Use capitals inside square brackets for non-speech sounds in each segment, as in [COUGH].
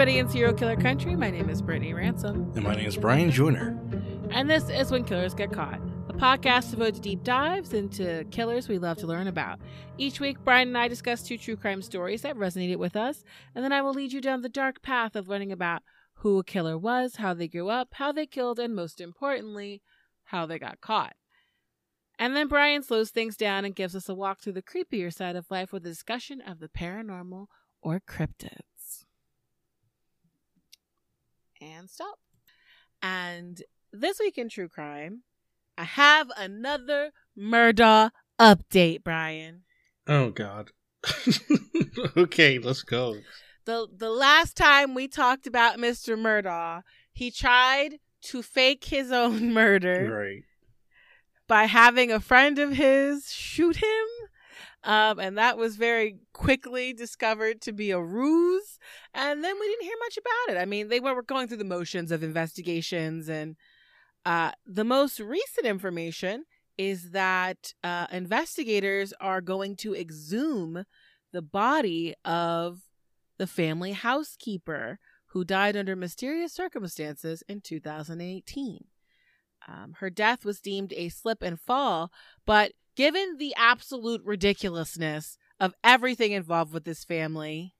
everybody in Serial Killer Country. My name is Brittany Ransom. And my name is Brian Jr. And this is When Killers Get Caught, a podcast devoted to deep dives into killers we love to learn about. Each week, Brian and I discuss two true crime stories that resonated with us, and then I will lead you down the dark path of learning about who a killer was, how they grew up, how they killed, and most importantly, how they got caught. And then Brian slows things down and gives us a walk through the creepier side of life with a discussion of the paranormal or cryptids. And stop. And this week in True Crime, I have another murder update, Brian. Oh God. [LAUGHS] okay, let's go. The the last time we talked about Mr. Murdaugh, he tried to fake his own [LAUGHS] murder Right. by having a friend of his shoot him. Um, and that was very quickly discovered to be a ruse. And then we didn't hear much about it. I mean, they were going through the motions of investigations. And uh, the most recent information is that uh, investigators are going to exhume the body of the family housekeeper who died under mysterious circumstances in 2018. Um, her death was deemed a slip and fall, but given the absolute ridiculousness of everything involved with this family,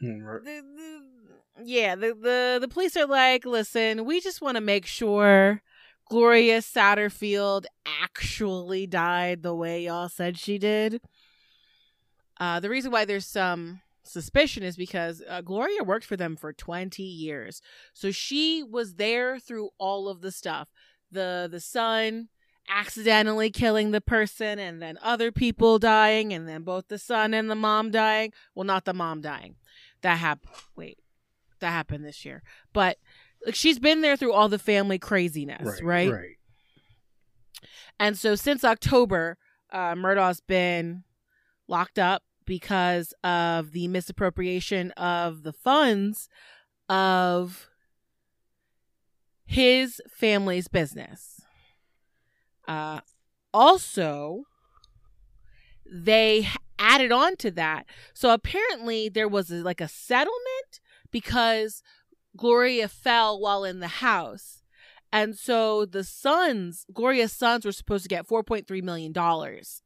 Mm, right. the, the, yeah, the, the the police are like, listen, we just want to make sure Gloria Satterfield actually died the way y'all said she did. Uh, the reason why there's some suspicion is because uh, Gloria worked for them for 20 years. So she was there through all of the stuff. The the son accidentally killing the person and then other people dying and then both the son and the mom dying. Well, not the mom dying. That happened. Wait. That happened this year. But like she's been there through all the family craziness, right? Right. Right. And so since October, uh, Murdaugh's been locked up because of the misappropriation of the funds of his family's business. Uh, also, they added on to that. So apparently, there was a, like a settlement because Gloria fell while in the house. And so the sons, Gloria's sons, were supposed to get $4.3 million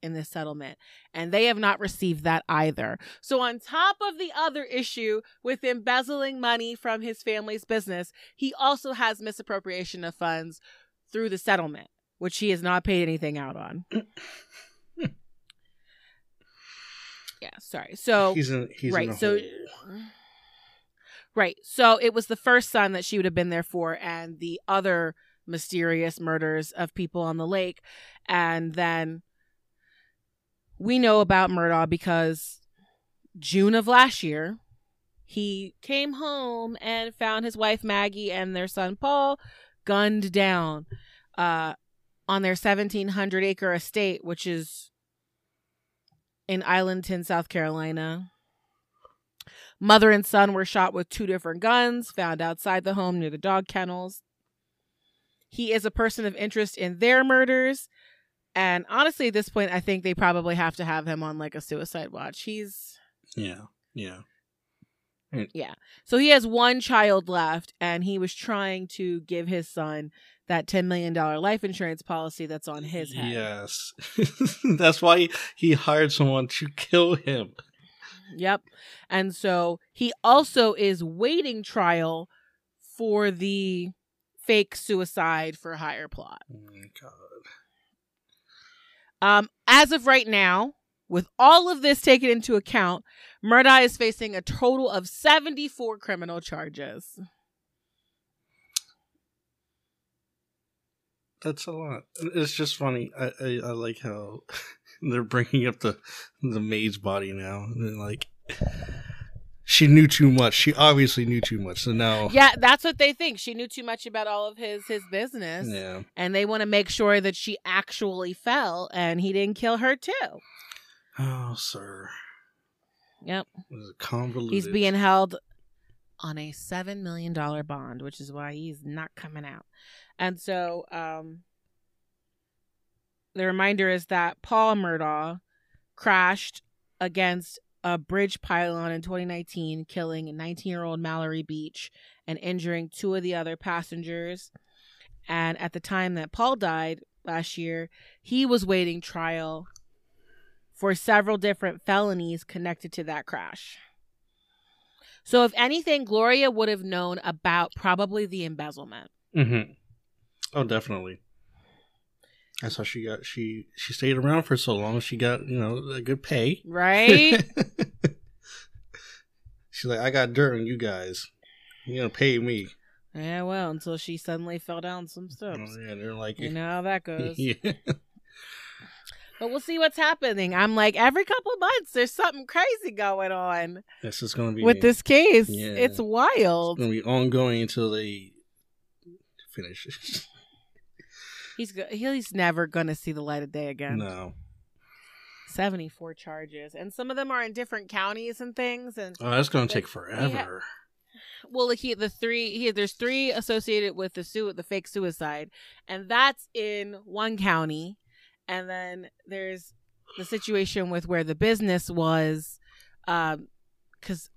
in this settlement, and they have not received that either. So, on top of the other issue with embezzling money from his family's business, he also has misappropriation of funds through the settlement, which he has not paid anything out on. [LAUGHS] yeah, sorry. So, he's in. He's right. In a so, hole. [SIGHS] right. So it was the first son that she would have been there for, and the other mysterious murders of people on the lake, and then we know about Murdaugh because June of last year, he came home and found his wife Maggie and their son Paul gunned down uh, on their 1,700 acre estate, which is in Islandton, South Carolina. Mother and son were shot with two different guns found outside the home near the dog kennels. He is a person of interest in their murders. And honestly, at this point, I think they probably have to have him on like a suicide watch. He's, Yeah. Yeah. yeah. So he has one child left, and he was trying to give his son that $10 million life insurance policy that's on his head. Yes. [LAUGHS] That's why he, hired someone to kill him. Yep. And so he also is waiting trial for the fake suicide for hire plot. Oh my God. Um, as of right now, with all of this taken into account, Murdaugh is facing a total of 74 criminal charges. That's a lot. It's just funny. I, I, I like how [LAUGHS] they're bringing up the the maid's body now. And like, she knew too much. She obviously knew too much. So now, Yeah, that's what they think. She knew too much about all of his his business. yeah. And they want to make sure that she actually fell and he didn't kill her too. Oh, sir, Yep. this is convoluted. He's being held on a seven million dollar bond, which is why he's not coming out. And so, um, the reminder is that Paul Murdaugh crashed against a bridge pylon in 2019, killing 19 year old Mallory Beach and injuring two of the other passengers. And at the time that Paul died last year, he was waiting trial for several different felonies connected to that crash. So, if anything, Gloria would have known about probably the embezzlement. Mm-hmm. Oh, definitely. That's how she got. She she stayed around for so long. She got you know a good pay. Right. [LAUGHS] She's like, I got dirt on you guys. You gonna pay me? yeah, well, until she suddenly fell down some steps. Oh, yeah, they're like, You know how that [LAUGHS] goes. yeah. But we'll see what's happening. I'm like, every couple months, there's something crazy going on This is gonna be with this case. Yeah. It's wild. It's gonna be ongoing until they finish. [LAUGHS] He's go- he's never gonna see the light of day again. no. 74 charges, and some of them are in different counties and things. And Oh, that's gonna take he forever. well, like he the three he there's three associated with the suit the fake suicide, and that's in one county, and then there's the situation with where the business was, um, because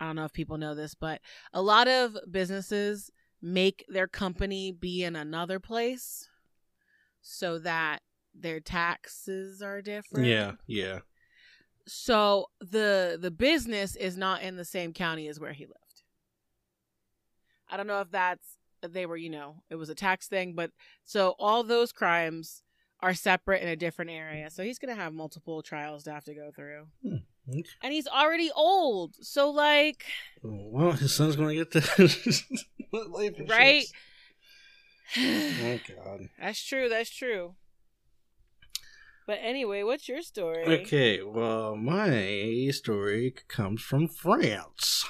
I don't know if people know this, but a lot of businesses make their company be in another place, so that their taxes are different. Yeah, yeah. So the the business is not in the same county as where he lived. I don't know if that's they were, you know, it was a tax thing, but so all those crimes are separate in a different area. So he's going to have multiple trials to have to go through. Okay. And he's already old. So like, Well, his son's gonna get the [LAUGHS] life insurance. right? [SIGHS] Oh God. that's true. That's true. But anyway, what's your story? Okay, well, my story comes from France.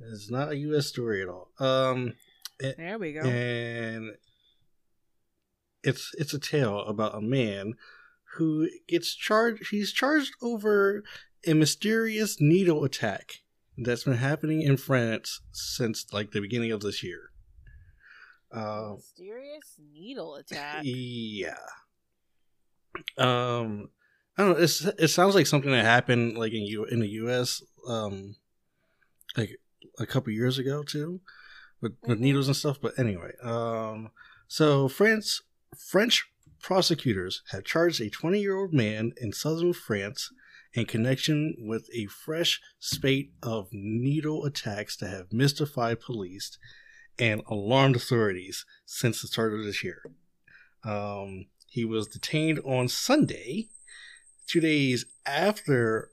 It's not a U.S. story at all. Um, There we go. and it's it's a tale about a man who gets charged. He's charged over a mysterious needle attack that's been happening in France since like the beginning of this year. Uh, Mysterious needle attack. yeah. Um, I don't know. It's, it sounds like something that happened like in U in the U.S. Um, like a couple years ago too, with, with Mhm. needles and stuff. But anyway, um, so France French prosecutors have charged a 20 year old man in southern France in connection with a fresh spate of needle attacks that have mystified police and alarmed authorities since the start of this year. Um, he was detained on Sunday, two days after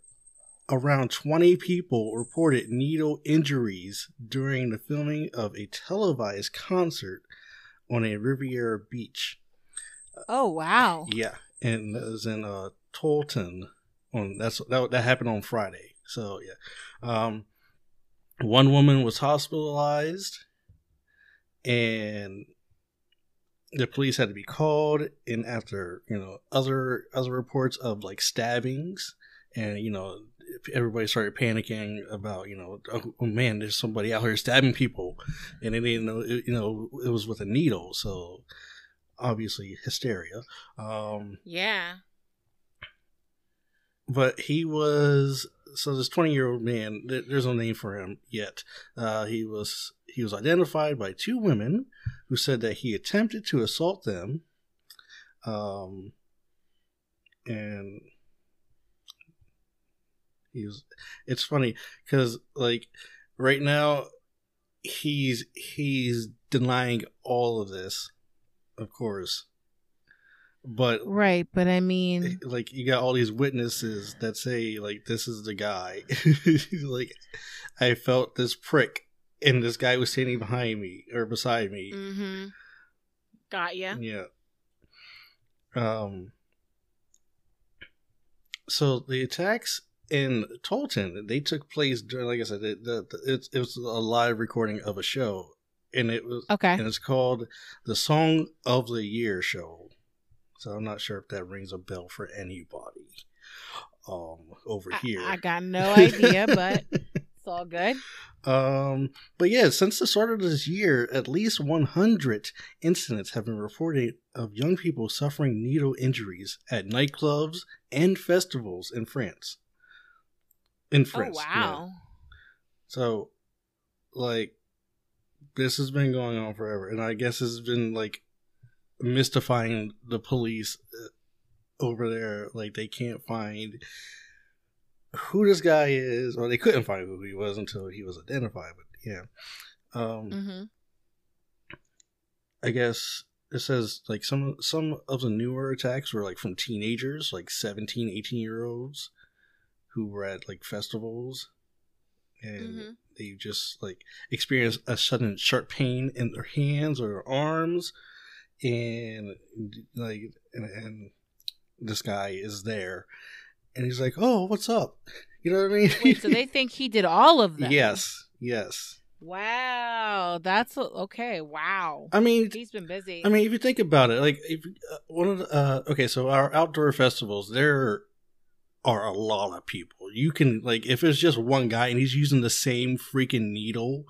around 20 people reported needle injuries during the filming of a televised concert on a Riviera beach. Oh wow. Yeah, and it was in uh, Toulon. On that's that, that happened on Friday. So yeah, um, one woman was hospitalized, and the police had to be called. And after you know other other reports of like stabbings, and you know everybody started panicking about you know oh, oh man, there's somebody out here stabbing people, and they didn't know you know it was with a needle. So obviously hysteria. Um, Yeah. but he was so this 20 year old man th- there's no name for him yet uh, he was he was identified by two women who said that he attempted to assault them um and he was it's funny because like right now he's he's denying all of this of course. But Right, but I mean, like you got all these witnesses that say like this is the guy. [LAUGHS] Like i felt this prick and this guy was standing behind me or beside me. Mm-hmm. Got ya. yeah. Um so the attacks in Toulon they took place during like i said it, the, the, it, it was a live recording of a show and it was Okay. and it's called the song of the year show so i'm not sure if that rings a bell for anybody um over I, here I got no [LAUGHS] idea, but it's all good. um but yeah since the start of this year at least 100 incidents have been reported of young people suffering needle injuries at nightclubs and festivals in france in Oh France. yeah. wow. So, like, this has been going on forever, and I guess it's been like mystifying the police uh, over there. Like, they can't find who this guy is, or they couldn't find who he was until he was identified. But yeah, um, Mm-hmm. I guess it says like some some of the newer attacks were like from teenagers, like 17, 18 year olds who were at like festivals and Mhm. they just like experience a sudden sharp pain in their hands or their arms and like and, and this guy is there and he's like oh what's up you know what i mean Wait, so they think he did all of them? yes yes Wow, that's okay. Wow, i mean he's been busy. I mean, if you think about it, like if uh, one of the uh, okay, so our outdoor festivals, there are a lot of people. You can like if it's just one guy and he's using the same freaking needle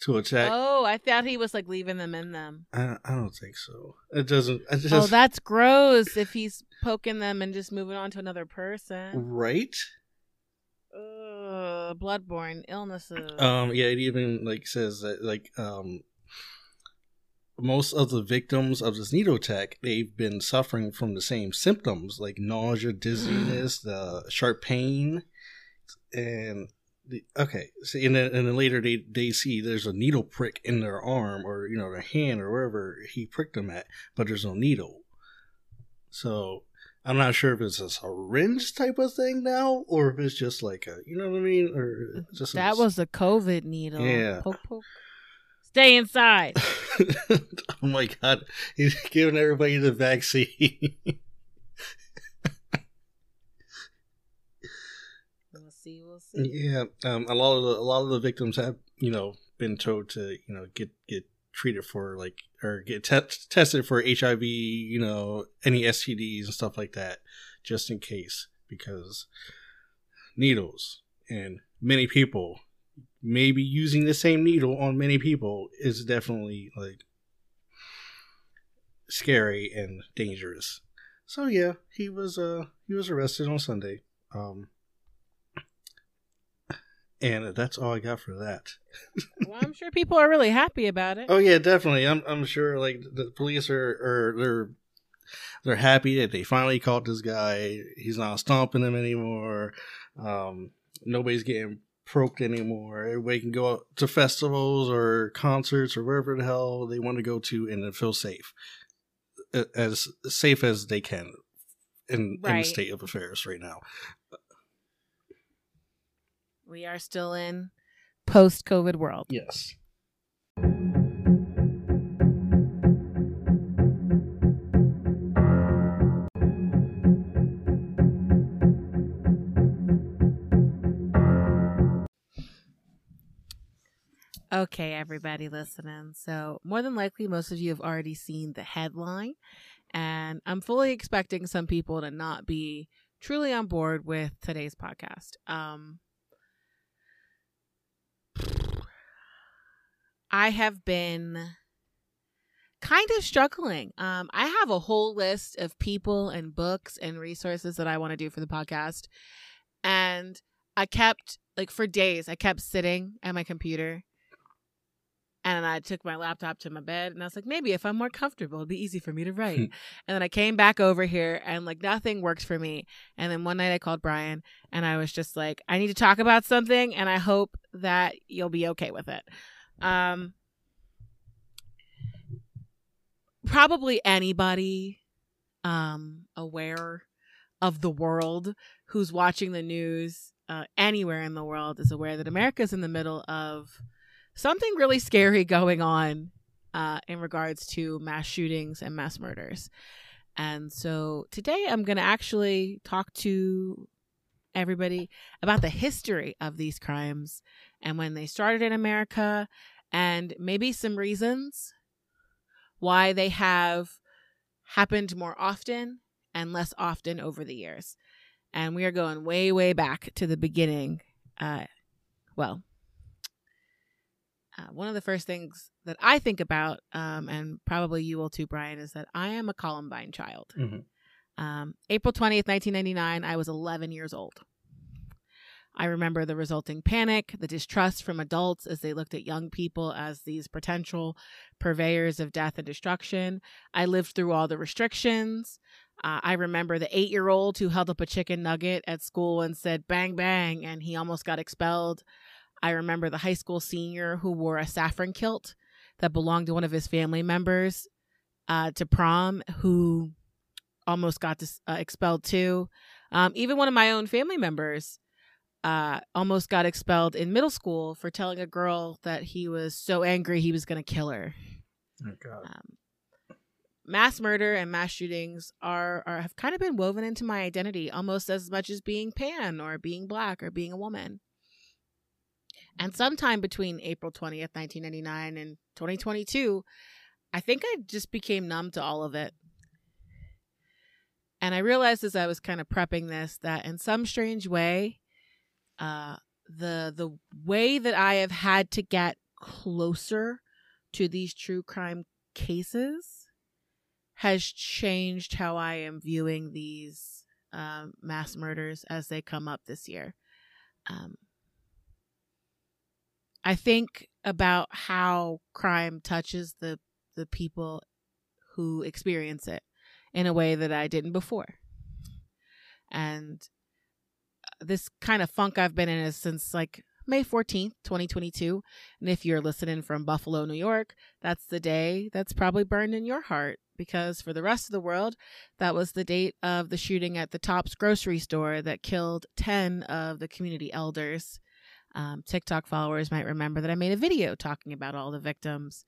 to attack. oh, I thought he was like leaving them in them. I, I don't think so. It doesn't. It just, oh, that's gross. If he's poking them and just moving on to another person. right. Ugh, bloodborne illnesses. Um. Yeah. It even like says that like um. Most of the victims of this needle attack, they've been suffering from the same symptoms like nausea, [GASPS] dizziness, the sharp pain, and the, okay. So and then, and then later they they see there's a needle prick in their arm or you know their hand or wherever he pricked them at, but there's no needle. So I'm not sure if it's a syringe type of thing now or if it's just like a you know what I mean or just a- that was a COVID needle. Yeah. Poke, poke. Stay inside. [LAUGHS] oh my god, he's giving everybody the vaccine. [LAUGHS] We'll see. We'll see. yeah, um, a lot of the a lot of the victims have you know been told to you know get get treated for like or get te- tested for HIV, you know, any STDs and stuff like that, just in case because needles and many people maybe using the same needle on many people is definitely like scary and dangerous. So yeah, he was uh he was arrested on Sunday. Um and that's all I got for that. Well, I'm sure people are really happy about it. Oh yeah, definitely. I'm I'm sure like the police are are they're they're happy that they finally caught this guy. He's not stomping them anymore. Um, nobody's getting proked anymore. Everybody can go out to festivals or concerts or wherever the hell they want to go to and feel safe, as safe as they can in in the state of affairs right now. We are still in post COVID world. Yes. Okay, everybody listening. So, more than likely, most of you have already seen the headline, and I'm fully expecting some people to not be truly on board with today's podcast. Um, I have been kind of struggling. Um, I have a whole list of people and books and resources that I want to do for the podcast, and I kept like for days. I kept sitting at my computer and I took my laptop to my bed and I was like, maybe if I'm more comfortable, it'd be easy for me to write. and then I came back over here and like nothing works for me. And then one night I called Brian and I was just like, I need to talk about something and I hope that you'll be okay with it. Um, probably anybody um, aware of the world who's watching the news uh, anywhere in the world is aware that America's in the middle of something really scary going on uh, in regards to mass shootings and mass murders. And so today I'm going to actually talk to everybody about the history of these crimes and when they started in America and maybe some reasons why they have happened more often and less often over the years. And we are going way, way back to the beginning. Uh, well, uh, one of the first things that I think about, um, and probably you will too, Brian, is that I am a Columbine child. Mhm. Um, April 20th, 1999, I was 11 years old. I remember the resulting panic, the distrust from adults as they looked at young people as these potential purveyors of death and destruction. I lived through all the restrictions. Uh, I remember the eight year old who held up a chicken nugget at school and said, bang, bang, and he almost got expelled. I remember the high school senior who wore a saffron kilt that belonged to one of his family members uh, to prom who almost got dis- uh, expelled too. Um, even one of my own family members uh, almost got expelled in middle school for telling a girl that he was so angry he was going to kill her. Oh God. Um, mass murder and mass shootings are, are have kind of been woven into my identity almost as much as being pan or being black or being a woman. And sometime between April 20th, 1999 and 2022, I think I just became numb to all of it. And I realized as I was kind of prepping this that in some strange way, uh, the the way that I have had to get closer to these true crime cases has changed how I am viewing these um, mass murders as they come up this year. Um, I think about how crime touches the the people who experience it in a way that I didn't before. And uh, this kind of funk I've been in is since like May 14th, 2022. And if you're listening from Buffalo, New York, that's the day that's probably burned in your heart because for the rest of the world, that was the date of the shooting at the Tops grocery store that killed 10 of the community elders. Um, TikTok followers might remember that I made a video talking about all the victims.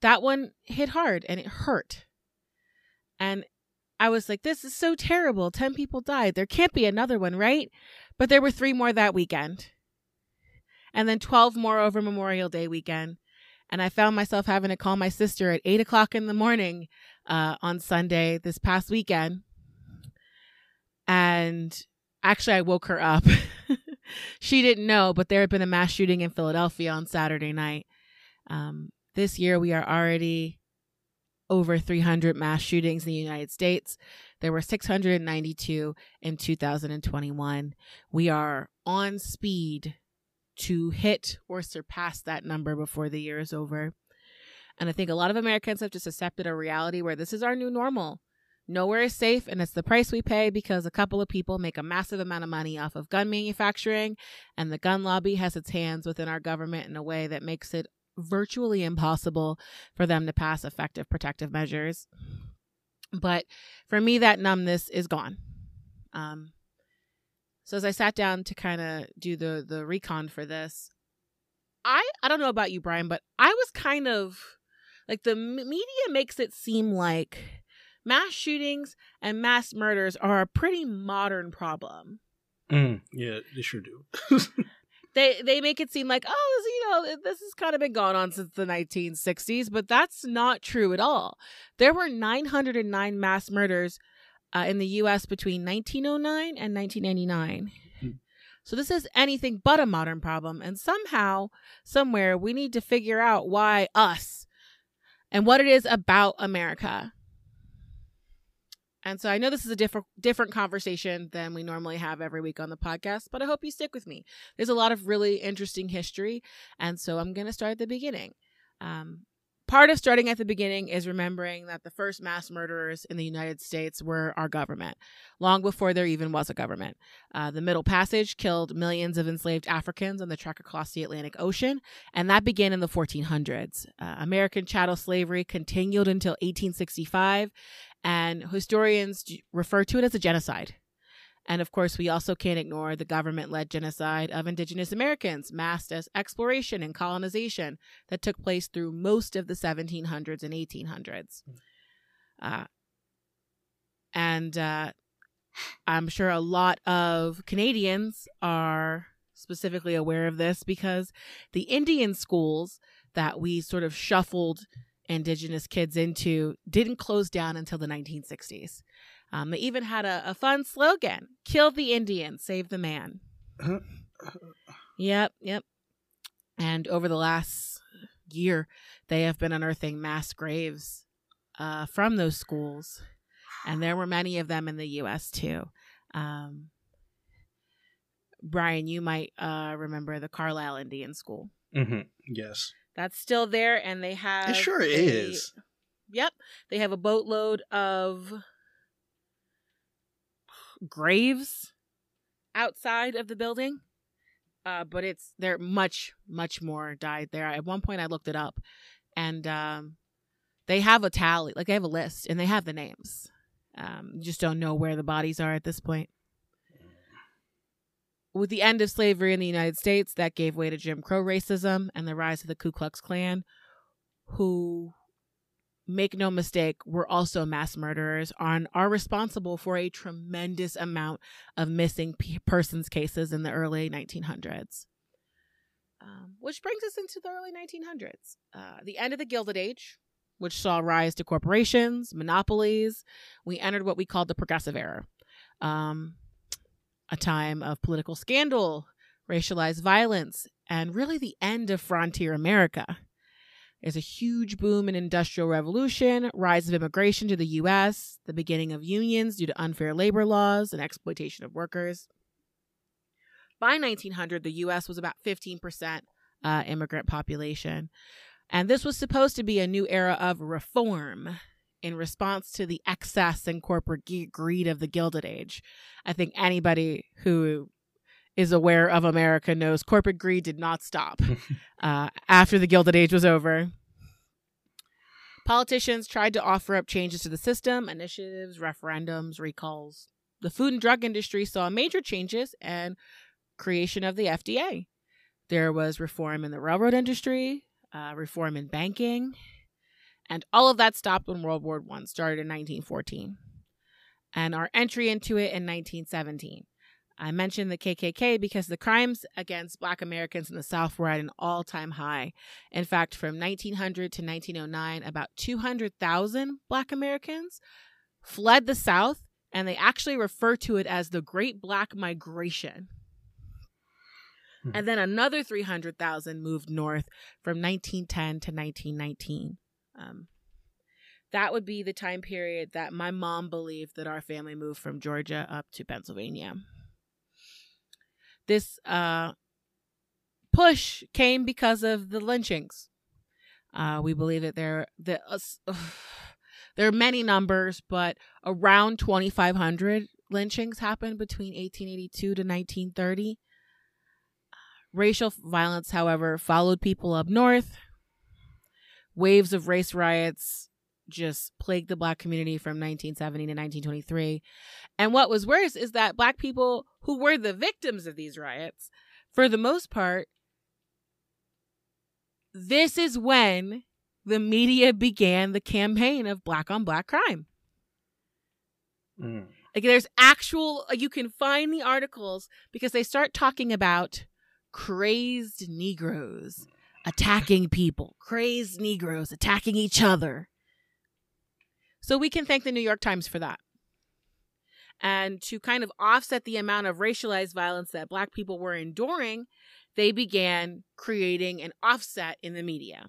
That one hit hard and it hurt. And I was like, this is so terrible. 10 people died. There can't be another one, right? But there were three more that weekend. And then 12 more over Memorial Day weekend. And I found myself having to call my sister at 8 o'clock in the morning uh, on Sunday this past weekend. And actually, I woke her up. [LAUGHS] she didn't know, but there had been a mass shooting in Philadelphia on Saturday night. Um, this year, we are already over 300 mass shootings in the United States. There were 692 in 2021. We are on speed to hit or surpass that number before the year is over. And I think a lot of Americans have just accepted a reality where this is our new normal. Nowhere is safe, and it's the price we pay because a couple of people make a massive amount of money off of gun manufacturing, and the gun lobby has its hands within our government in a way that makes it virtually impossible for them to pass effective protective measures. But for me, that numbness is gone. Um, so as I sat down to kind of do the the recon for this, I I don't know about you, Brian, but I was kind of like the media makes it seem like mass shootings and mass murders are a pretty modern problem. Mm, yeah, they sure do. [LAUGHS] they they make it seem like oh you know this has kind of been going on since the 1960s but that's not true at all there were 909 mass murders uh, in the us between 1909 and 1999 hmm. so this is anything but a modern problem and somehow somewhere we need to figure out why us and what it is about america and so I know this is a different different conversation than we normally have every week on the podcast, but I hope you stick with me. There's a lot of really interesting history, and so I'm going to start at the beginning. Um, part of starting at the beginning is remembering that the first mass murderers in the United States were our government, long before there even was a government. Uh, the Middle Passage killed millions of enslaved Africans on the trek across the Atlantic Ocean, and that began in the 1400s. Uh, American chattel slavery continued until 1865, and historians refer to it as a genocide. And of course, we also can't ignore the government led genocide of indigenous Americans, masked as exploration and colonization that took place through most of the 1700s and 1800s. Uh, and uh, I'm sure a lot of Canadians are specifically aware of this because the Indian schools that we sort of shuffled indigenous kids into didn't close down until the 1960s. Um, they even had a, a fun slogan kill the Indian, save the man. yep, yep. And over the last year, they have been unearthing mass graves uh, from those schools. And there were many of them in the U.S. too. Um, Brian, you might uh, remember the Carlisle Indian School. Mm-hmm. Yes. That's still there, and they have. It sure a- is. Yep, they have a boatload of graves outside of the building. Uh, but it's there much much more died there. At one point, I looked it up, and um, they have a tally, like they have a list, and they have the names. Um, you just don't know where the bodies are at this point. With the end of slavery in the United States, that gave way to Jim Crow racism and the rise of the Ku Klux Klan, who, make no mistake, were also mass murderers and are responsible for a tremendous amount of missing persons cases in the early 1900s. Um, which brings us into the early 1900s, uh, the end of the Gilded Age, which saw rise to corporations, monopolies. We entered what we called the Progressive Era. Um, a time of political scandal, racialized violence, and really the end of frontier America. There's a huge boom in industrial revolution, rise of immigration to the US, the beginning of unions due to unfair labor laws and exploitation of workers. By 1900, the US was about 15% uh, immigrant population. And this was supposed to be a new era of reform in response to the excess and corporate greed of the Gilded Age. I think anybody who is aware of America knows corporate greed did not stop [LAUGHS] uh, after the Gilded Age was over. Politicians tried to offer up changes to the system, initiatives, referendums, recalls. The food and drug industry saw major changes and creation of the FDA. There was reform in the railroad industry, uh, reform in banking, and all of that stopped when World War One started in 1914, and our entry into it in 1917. I mentioned the KKK because the crimes against Black Americans in the South were at an all time high. In fact, from 1900 to 1909, about 200,000 Black Americans fled the South, and they actually refer to it as the Great Black Migration. Hmm. And then another 300,000 moved north from 1910 to 1919. Um, that would be the time period that my mom believed that our family moved from Georgia up to Pennsylvania this uh, push came because of the lynchings. Uh, we believe that there the uh, [SIGHS] there are many numbers, but around 2,500 lynchings happened between 1882 to 1930. Racial violence, however, followed people up north. Waves of race riots just plagued the black community from 1970 to 1923. And what was worse is that black people who were the victims of these riots, for the most part, this is when the media began the campaign of black on black crime. Mm. Like there's actual you can find the articles because they start talking about crazed negroes attacking people, crazed negroes attacking each other. So we can thank the New York Times for that. And to kind of offset the amount of racialized violence that black people were enduring, they began creating an offset in the media.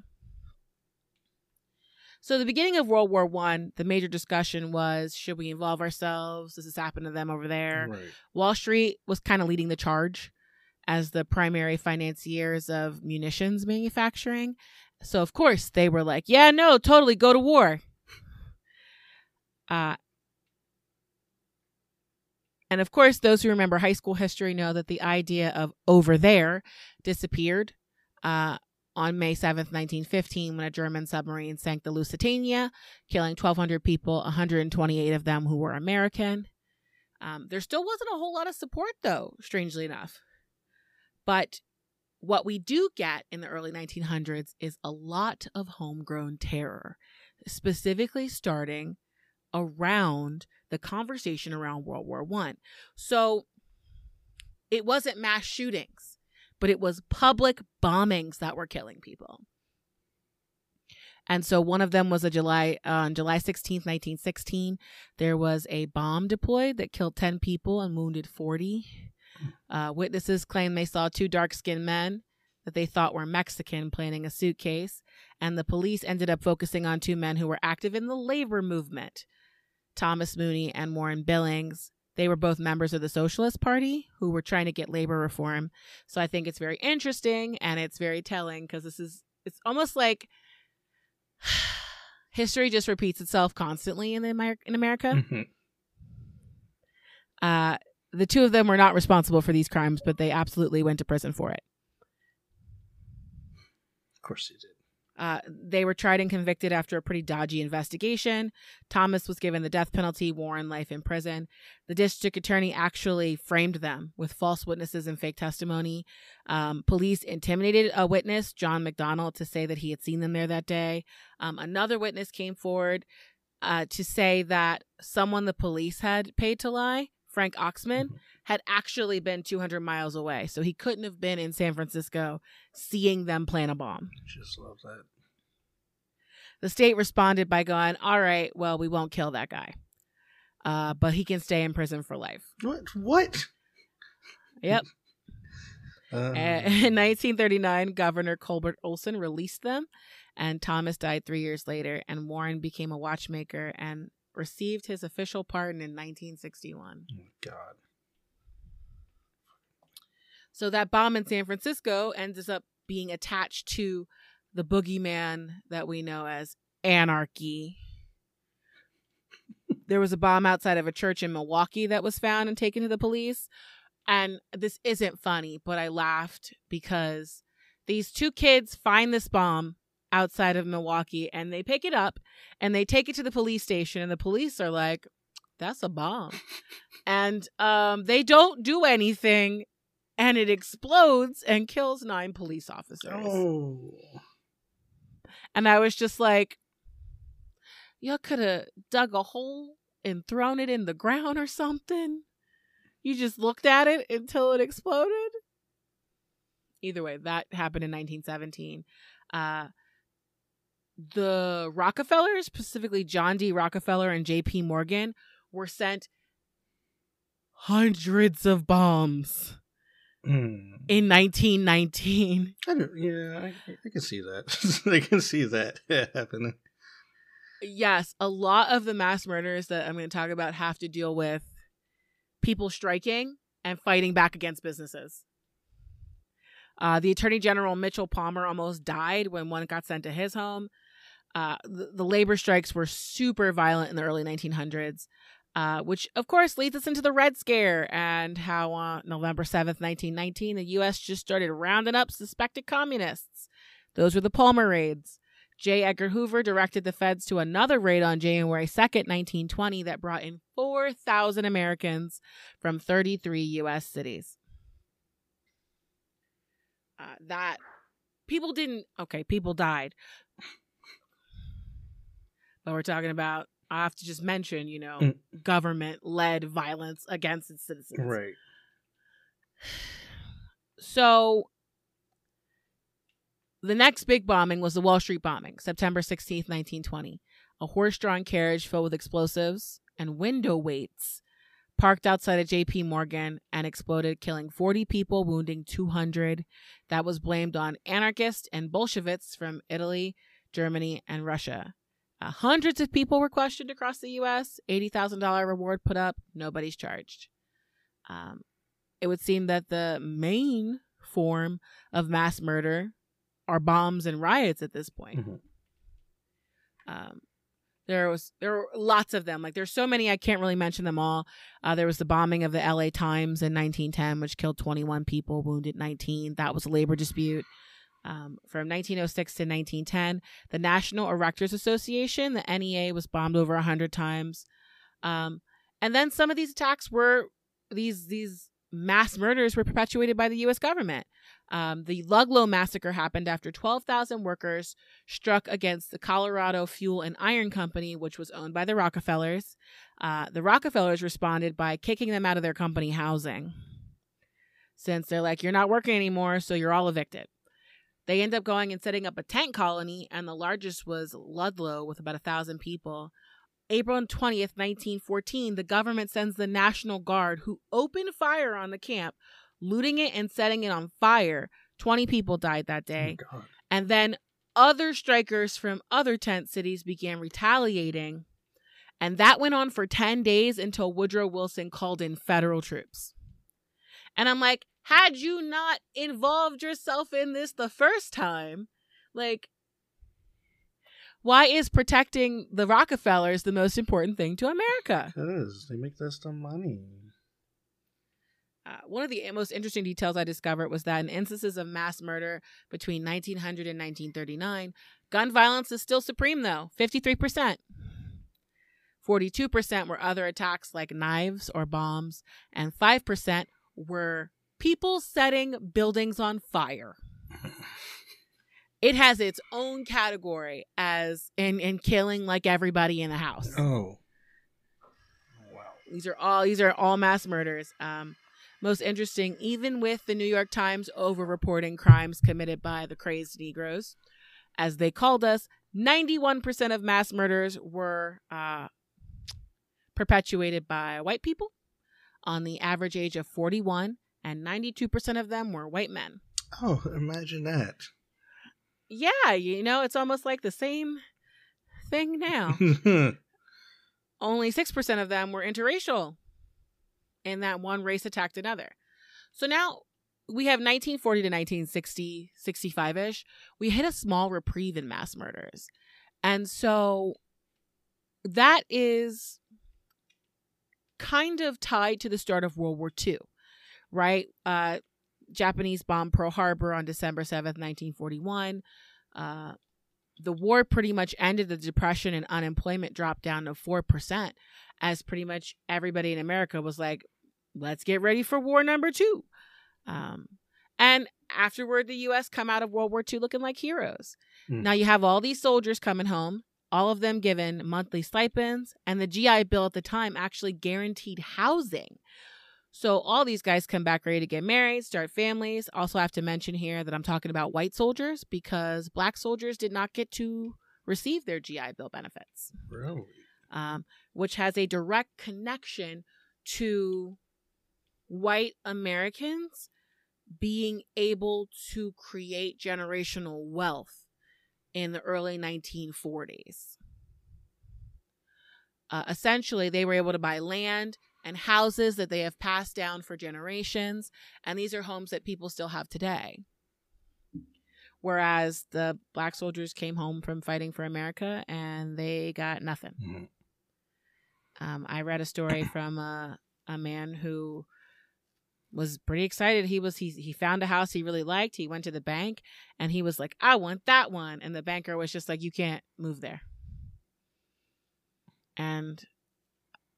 So the beginning of World War One, the major discussion was should we involve ourselves? Does this happen to them over there? Right. Wall Street was kind of leading the charge as the primary financiers of munitions manufacturing. So of course they were like, "Yeah, no, totally go to war." Uh and of course, those who remember high school history know that the idea of over there disappeared uh, on May 7th, 1915, when a German submarine sank the Lusitania, killing 1,200 people, 128 of them who were American. Um, there still wasn't a whole lot of support, though, strangely enough. But what we do get in the early 1900s is a lot of homegrown terror, specifically starting around the conversation around World War One. So it wasn't mass shootings, but it was public bombings that were killing people. And so one of them was a July uh, on July 16th, 1916, there was a bomb deployed that killed 10 people and wounded 40. Uh, witnesses claim they saw two dark-skinned men that they thought were Mexican planning a suitcase, and the police ended up focusing on two men who were active in the labor movement. Thomas Mooney and Warren Billings. They were both members of the Socialist Party who were trying to get labor reform. So I think it's very interesting and it's very telling because this is it's almost like [SIGHS] history just repeats itself constantly in the Amer- in America. Mhm. Uh, the two of them were not responsible for these crimes, but they absolutely went to prison for it. Of course they did. Uh, they were tried and convicted after a pretty dodgy investigation. Thomas was given the death penalty, Warren life in prison. The district attorney actually framed them with false witnesses and fake testimony. Um, police intimidated a witness, John McDonald, to say that he had seen them there that day. Um, another witness came forward uh, to say that someone the police had paid to lie, Frank Oxman, Mhm. had actually been 200 miles away. So he couldn't have been in San Francisco seeing them plan a bomb. Just love that. The state responded by going, All right, well, we won't kill that guy. Uh, but he can stay in prison for life. What? What? Yep. [LAUGHS] Uh, [LAUGHS] in 1939, Governor Culbert Olson released them, and Thomas died three years later, and Warren became a watchmaker and received his official pardon in 1961. oh my God. So that bomb in San Francisco ends up being attached to the boogeyman that we know as anarchy. there was a bomb outside of a church in Milwaukee that was found and taken to the police. And this isn't funny, but I laughed because these two kids find this bomb outside of Milwaukee and they pick it up and they take it to the police station and the police are like that's a bomb. [LAUGHS] and um they don't do anything and it explodes and kills nine police officers. Oh. And I was just like, y'all could have dug a hole and thrown it in the ground or something. You just looked at it until it exploded. Either way, that happened in 1917. Uh, the Rockefellers, specifically John D. Rockefeller and J.P. Morgan, were sent hundreds of bombs Mm. in 1919. I yeah, I, I can see that. [LAUGHS] I can see that [LAUGHS] happening. yes, a lot of the mass murders that I'm going to talk about have to deal with people striking and fighting back against businesses. Uh, the Attorney General Mitchell Palmer almost died when one got sent to his home. Uh, the, the labor strikes were super violent in the early 1900s, uh, which of course leads us into the Red Scare and how on November 7th, 1919, the U.S. just started rounding up suspected communists. Those were the Palmer raids. J. Edgar Hoover directed the feds to another raid on January 2nd, 1920, that brought in 4,000 Americans from 33 U.S. cities. Uh, that people didn't, okay, people died. But we're talking about, I have to just mention, you know, Mm. government led violence against its citizens. Right. [SIGHS] So the next big bombing was the Wall Street bombing, September 16th, 1920. A horse drawn carriage filled with explosives and window weights parked outside of JP Morgan and exploded, killing 40 people, wounding 200. That was blamed on anarchists and Bolsheviks from Italy, Germany, and Russia. Uh, hundreds of people were questioned across the U.S., $80,000 reward put up, nobody's charged. Um, it would seem that the main form of mass murder are bombs and riots at this point. Mhm. Um, there was there were lots of them. Like there's so many I can't really mention them all. Uh, there was the bombing of the L.A. Times in 1910, which killed 21 people, wounded 19. That was a labor dispute. Um, from 1906 to 1910, the National Erectors Association, the NEA, was bombed over 100 times. Um, and then some of these attacks were these these mass murders were perpetuated by the U.S. government. Um, the Ludlow massacre happened after 12,000 workers struck against the Colorado Fuel and Iron Company, which was owned by the Rockefellers. Uh, the Rockefellers responded by kicking them out of their company housing, since they're like, "You're not working anymore, so you're all evicted." They end up going and setting up a tent colony, and the largest was Ludlow with about a thousand people. April 20th, 1914, the government sends the National Guard, who opened fire on the camp, looting it and setting it on fire. 20 people died that Oh, day. God. And then other strikers from other tent cities began retaliating. And that went on for 10 days until Woodrow Wilson called in federal troops. And I'm like, had you not involved yourself in this the first time, like, why is protecting the Rockefellers the most important thing to America? Because they make that stuff money. Uh, one of the most interesting details I discovered was that in instances of mass murder between 1900 and 1939, gun violence is still supreme, though 53%. 42% were other attacks like knives or bombs, and 5% were people setting buildings on fire. it has its own category as in, in killing like everybody in the house. Oh. Wow. These are all these are all mass murders. Um most interesting, even with the New York Times over reporting crimes committed by the crazed Negroes, as they called us, 91% of mass murders were uh, perpetuated by white people on the average age of 41, and 92% of them were white men. Oh, imagine that. Yeah, you know, it's almost like the same thing now. [LAUGHS] [LAUGHS] Only 6% of them were interracial and that one race attacked another. So now we have 1940 to 1960, 65 ish. We hit a small reprieve in mass murders. And so that is kind of tied to the start of World War II, right? Uh, Japanese bombed Pearl Harbor on December 7th, 1941. Uh, the war pretty much ended the depression and unemployment dropped down to 4% as pretty much everybody in America was like, let's get ready for war number two. Um, and afterward, the U.S. come out of World War II looking like heroes. Mm. Now you have all these soldiers coming home, all of them given monthly stipends, and the GI Bill at the time actually guaranteed housing. So all these guys come back ready to get married, start families. Also, I have to mention here that I'm talking about white soldiers because black soldiers did not get to receive their GI Bill benefits. Really? Um, which has a direct connection to white Americans being able to create generational wealth in the early 1940s. Uh, essentially, they were able to buy land and houses that they have passed down for generations, and these are homes that people still have today. Whereas the black soldiers came home from fighting for America and they got nothing. Mm-hmm. Um, I read a story [COUGHS] from a, a man who was pretty excited. He was he he found a house he really liked. He went to the bank and he was like, "I want that one." And the banker was just like, "You can't move there." And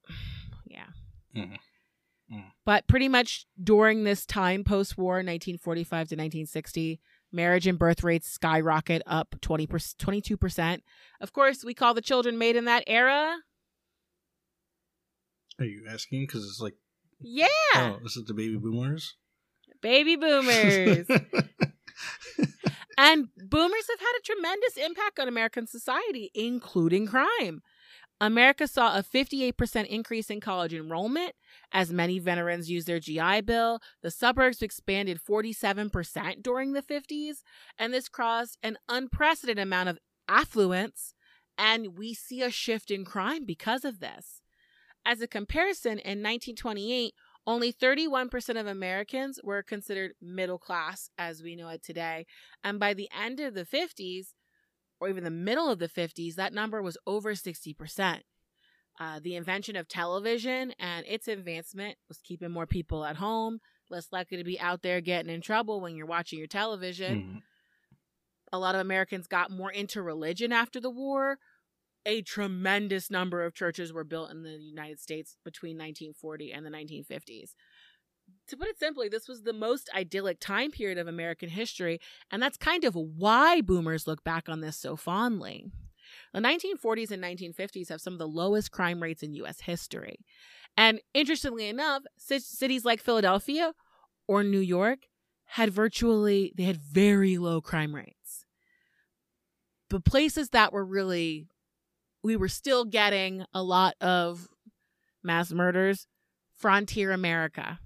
[SIGHS] yeah. Mm-hmm. Mm. But pretty much during this time post war, 1945 to 1960, marriage and birth rates skyrocket up 20 22%. Of course, we call the children made in that era. Are you asking? Because it's like yeah. Oh, is it the baby boomers? Baby boomers. [LAUGHS] and boomers have had a tremendous impact on American society, including crime. America saw a 58% increase in college enrollment as many veterans used their GI Bill. The suburbs expanded 47% during the 50s, and this caused an unprecedented amount of affluence. And we see a shift in crime because of this. As a comparison, in 1928, only 31% of Americans were considered middle class as we know it today. And by the end of the 50s, or even the middle of the 50s, that number was over 60%. Uh, the invention of television and its advancement was keeping more people at home, less likely to be out there getting in trouble when you're watching your television. Mm-hmm. A lot of Americans got more into religion after the war, a tremendous number of churches were built in the United States between 1940 and the 1950s. To put it simply, this was the most idyllic time period of American history, and that's kind of why boomers look back on this so fondly. The 1940s and 1950s have some of the lowest crime rates in US history. And interestingly enough, cities like Philadelphia or New York had virtually they had very low crime rates. But places that were really we were still getting a lot of mass murders, frontier America.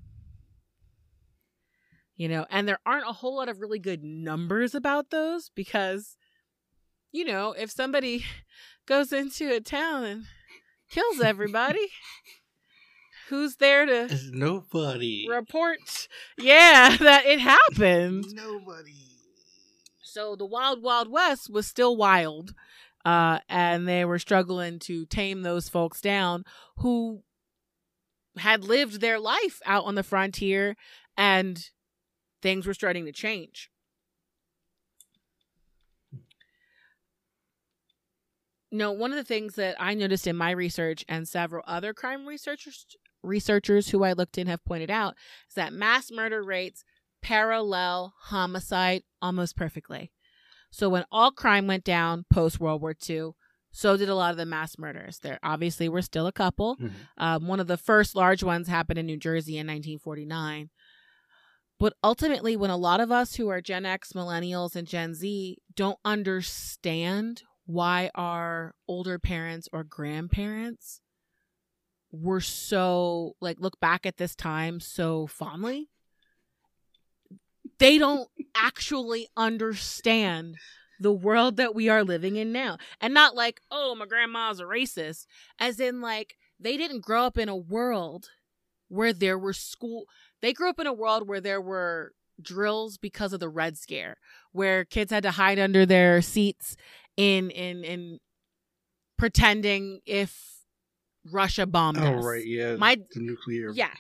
You know, and there aren't a whole lot of really good numbers about those because, you know, if somebody [LAUGHS] goes into a town and kills everybody. [LAUGHS] Who's there to There's nobody. report? Yeah, [LAUGHS] that it happened. Nobody. So the Wild Wild West was still wild, uh, and they were struggling to tame those folks down who had lived their life out on the frontier, and things were starting to change. No, one of the things that I noticed in my research and several other crime researchers researchers who I looked in have pointed out is that mass murder rates parallel homicide almost perfectly. So when all crime went down post World War II, so did a lot of the mass murders. There obviously were still a couple. Mhm. Um, one of the first large ones happened in New Jersey in 1949. But ultimately, when a lot of us who are Gen X, Millennials, and Gen Z don't understand why our older parents or grandparents were so, like, look back at this time so fondly, they don't actually understand the world that we are living in now. And not like, oh, my grandma's a racist, as in, like, they didn't grow up in a world where there were school. They grew up in a world where there were drills because of the Red Scare, where kids had to hide under their seats in in in pretending if Russia bombed Oh us. right, yeah. My- the nuclear. Yeah.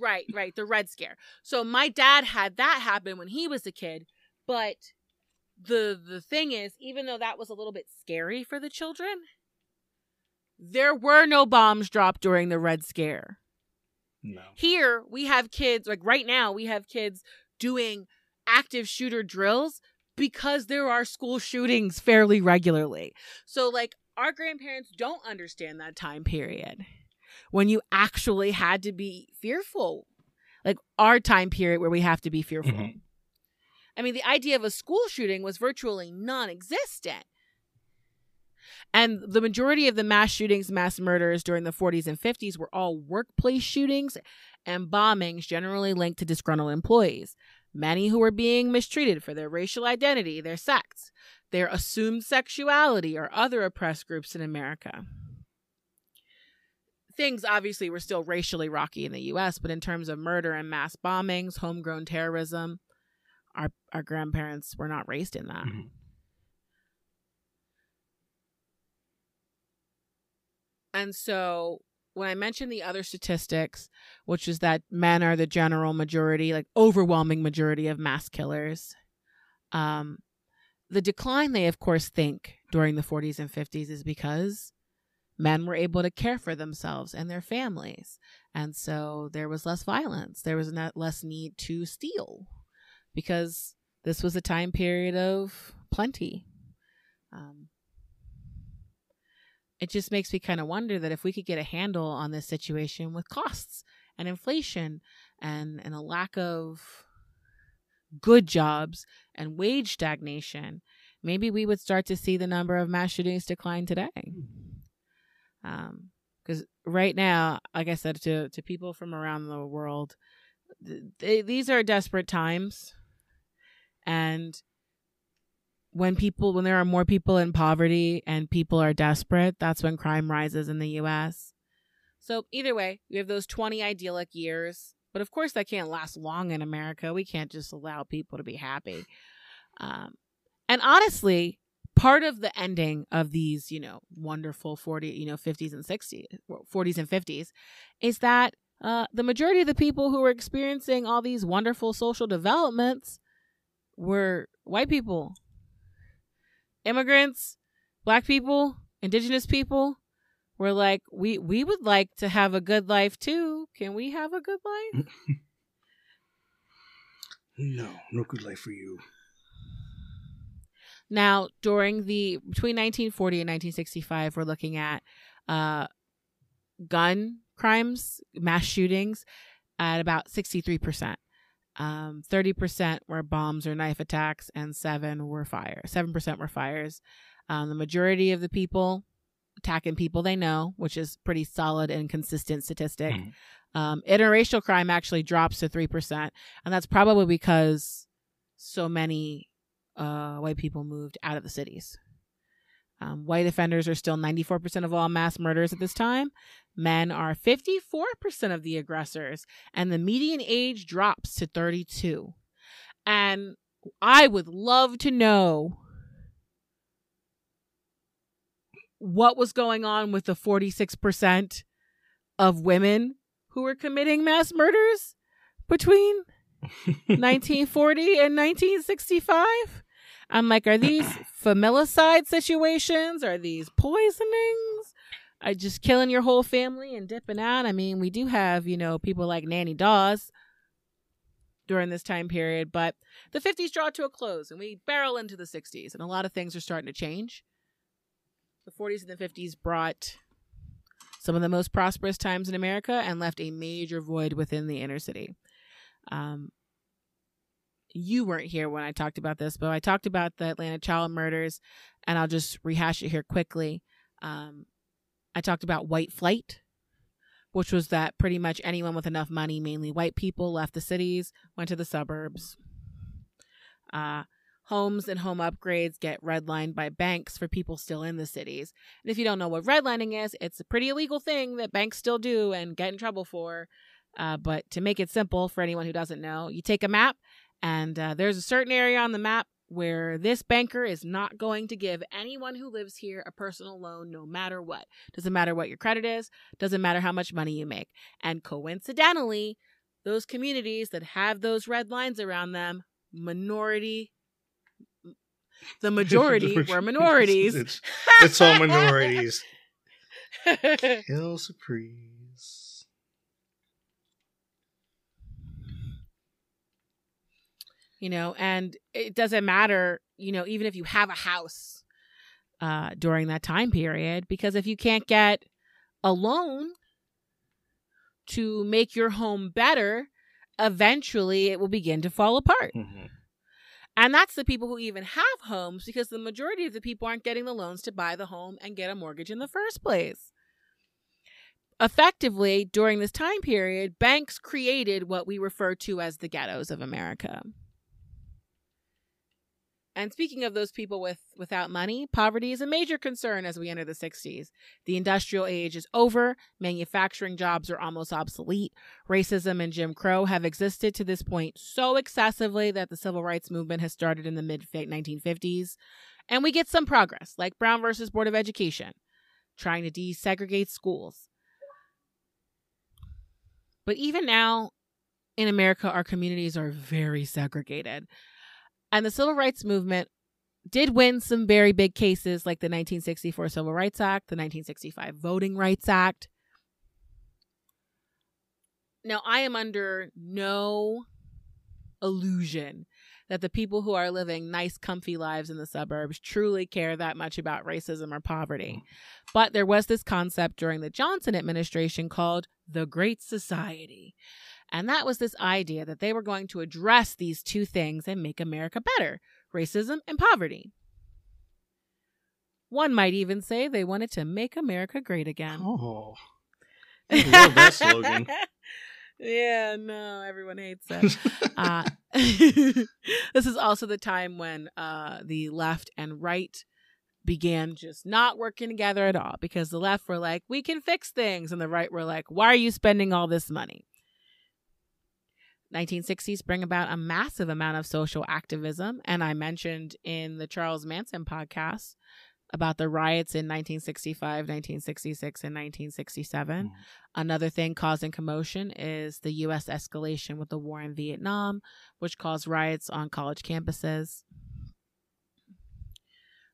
Right, right. The Red Scare. So my dad had that happen when he was a kid, but the the thing is, even though that was a little bit scary for the children, there were no bombs dropped during the Red Scare. No. Here we have kids like right now we have kids doing active shooter drills because there are school shootings fairly regularly. So like our grandparents don't understand that time period when you actually had to be fearful. Like our time period where we have to be fearful. Mhm. I mean, the idea of a school shooting was virtually non existent. And the majority of the mass shootings, mass murders during the 40s and 50s were all workplace shootings and bombings generally linked to disgruntled employees, many who were being mistreated for their racial identity, their sex, their assumed sexuality, or other oppressed groups in America. Things obviously were still racially rocky in the US, but in terms of murder and mass bombings, homegrown terrorism, our, our grandparents were not raised in that. Mhm. And so when I mentioned the other statistics, which is that men are the general majority, like overwhelming majority of mass killers, um, the decline they, of course, think during the 40s and 50s is because men were able to care for themselves and their families. And so there was less violence. There was not less need to steal because this was a time period of plenty. Um, it just makes me kind of wonder that if we could get a handle on this situation with costs and inflation and and a lack of good jobs and wage stagnation, maybe we would start to see the number of mass shootings decline today. Um, because right now, like I said to to people from around the world, they, these are desperate times, and when people when there are more people in poverty and people are desperate that's when crime rises in the US so either way we have those 20 idyllic years but of course that can't last long in America. We can't just allow people to be happy. Um, and honestly part of the ending of these you know wonderful 40 you know 50s and 60s 40s and 50s is that uh, the majority of the people who were experiencing all these wonderful social developments were white people immigrants, black people, indigenous people were like, we we would like to have a good life too. Can we have a good life? [LAUGHS] No, no good life for you. Now, during the between 1940 and 1965, we're looking at uh, gun crimes, mass shootings, at about 63 percent. Um, 30% were bombs or knife attacks, and seven were fires. Seven percent were fires. Um, the majority of the people attacking people they know, which is pretty solid and consistent statistic. Mhm. Um, interracial crime actually drops to three percent, and that's probably because so many uh, white people moved out of the cities. Um, white offenders are still 94% of all mass murders at this time. Men are 54% of the aggressors, and the median age drops to 32. And I would love to know what was going on with the 46% of women who were committing mass murders between [LAUGHS] 1940 and 1965. I'm like, are these [CLEARS THROAT] familicide situations? Are these poisonings? Are just killing your whole family and dipping out? I mean, we do have, you know, people like Nannie Doss during this time period, but the 50s draw to a close and we barrel into the 60s, and a lot of things are starting to change. The 40s and the 50s brought some of the most prosperous times in America and left a major void within the inner city. Um, you weren't here when I talked about this, but I talked about the Atlanta child murders, and I'll just rehash it here quickly. Um, I talked about white flight, which was that pretty much anyone with enough money, mainly white people, left the cities, went to the suburbs. Uh, homes and home upgrades get redlined by banks for people still in the cities. And if you don't know what redlining is, it's a pretty illegal thing that banks still do and get in trouble for. Uh, but to make it simple for anyone who doesn't know, you take a map and uh, there's a certain area on the map where this banker is not going to give anyone who lives here a personal loan no matter what. Doesn't matter what your credit is, doesn't matter how much money you make. And coincidentally, those communities that have those red lines around them, minority the majority [LAUGHS] were minorities. it's, it's all [LAUGHS] minorities. [LAUGHS] Kill surprise. You know, and it doesn't matter, you know, even if you have a house uh, during that time period, because if you can't get a loan to make your home better, eventually it will begin to fall apart. Mhm. And that's the people who even have homes because the majority of the people aren't getting the loans to buy the home and get a mortgage in the first place. Effectively, during this time period, banks created what we refer to as the ghettos of America. And speaking of those people with without money, poverty is a major concern as we enter the 60s. The industrial age is over, manufacturing jobs are almost obsolete. Racism and Jim Crow have existed to this point so excessively that the civil rights movement has started in the mid 1950s. And we get some progress, like Brown versus Board of Education, trying to desegregate schools. But even now in America, our communities are very segregated. And the civil rights movement did win some very big cases like the 1964 Civil Rights Act, the 1965 Voting Rights Act. Now, I am under no illusion that the people who are living nice, comfy lives in the suburbs truly care that much about racism or poverty. Mm-hmm. But there was this concept during the Johnson administration called the Great Society. And that was this idea that they were going to address these two things and make America better racism and poverty. One might even say they wanted to make America great again. Oh, [LAUGHS] I love that slogan. [LAUGHS] yeah, no, everyone hates it. [LAUGHS] uh, this is also the time when uh, the left and right began just not working together at all because the left were like, we can fix things. And the right were like, why are you spending all this money? 1960s bring about a massive amount of social activism. And I mentioned in the Charles Manson podcast about the riots in 1965, 1966, and 1967. Mm. Another thing causing commotion is the U.S. escalation with the war in Vietnam, which caused riots on college campuses.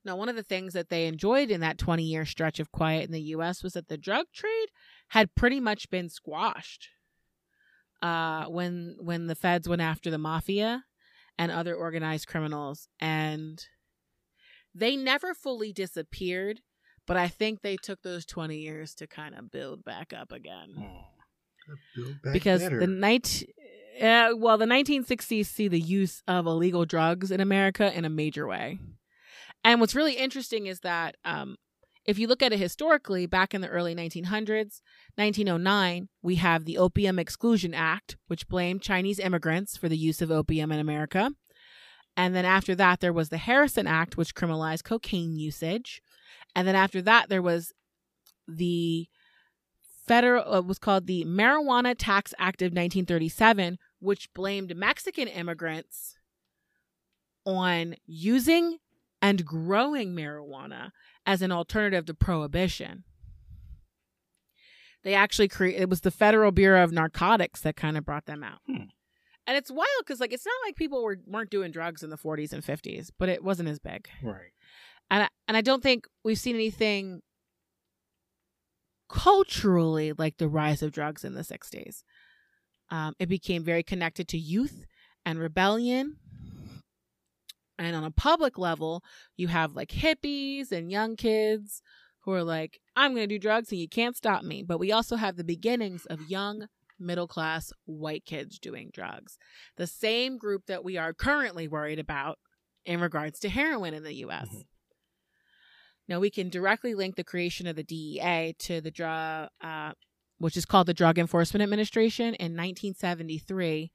Now, one of the things that they enjoyed in that 20 year stretch of quiet in the U.S. was that the drug trade had pretty much been squashed uh, when when the feds went after the mafia and other organized criminals, and they never fully disappeared. But I think they took those 20 years to kind of build back up again Oh. Build back because better. the night uh, well the 1960s see the use of illegal drugs in america in a major way and what's really interesting is that um, if you look at it historically back in the early 1900s 1909 we have the opium exclusion act which blamed chinese immigrants for the use of opium in america. And then after that there was the harrison act which criminalized cocaine usage. And then after that, there was the federal, uh, was called the Marijuana Tax Act of 1937, which blamed Mexican immigrants on using and growing marijuana as an alternative to prohibition. They actually created, it was the Federal Bureau of Narcotics that kind of brought them out. Hmm. And it's wild because, like, it's not like people were, weren't doing drugs in the 40s and 50s, but it wasn't as big. Right. And I, and I don't think we've seen anything culturally like the rise of drugs in the 60s. Um, it became very connected to youth and rebellion. And on a public level, you have like hippies and young kids who are like, I'm going to do drugs and you can't stop me. But we also have the beginnings of young middle class white kids doing drugs. The same group that we are currently worried about in regards to heroin in the US. Mhm. Now we can directly link the creation of the DEA to the drug, uh, which is called the Drug Enforcement Administration in 1973,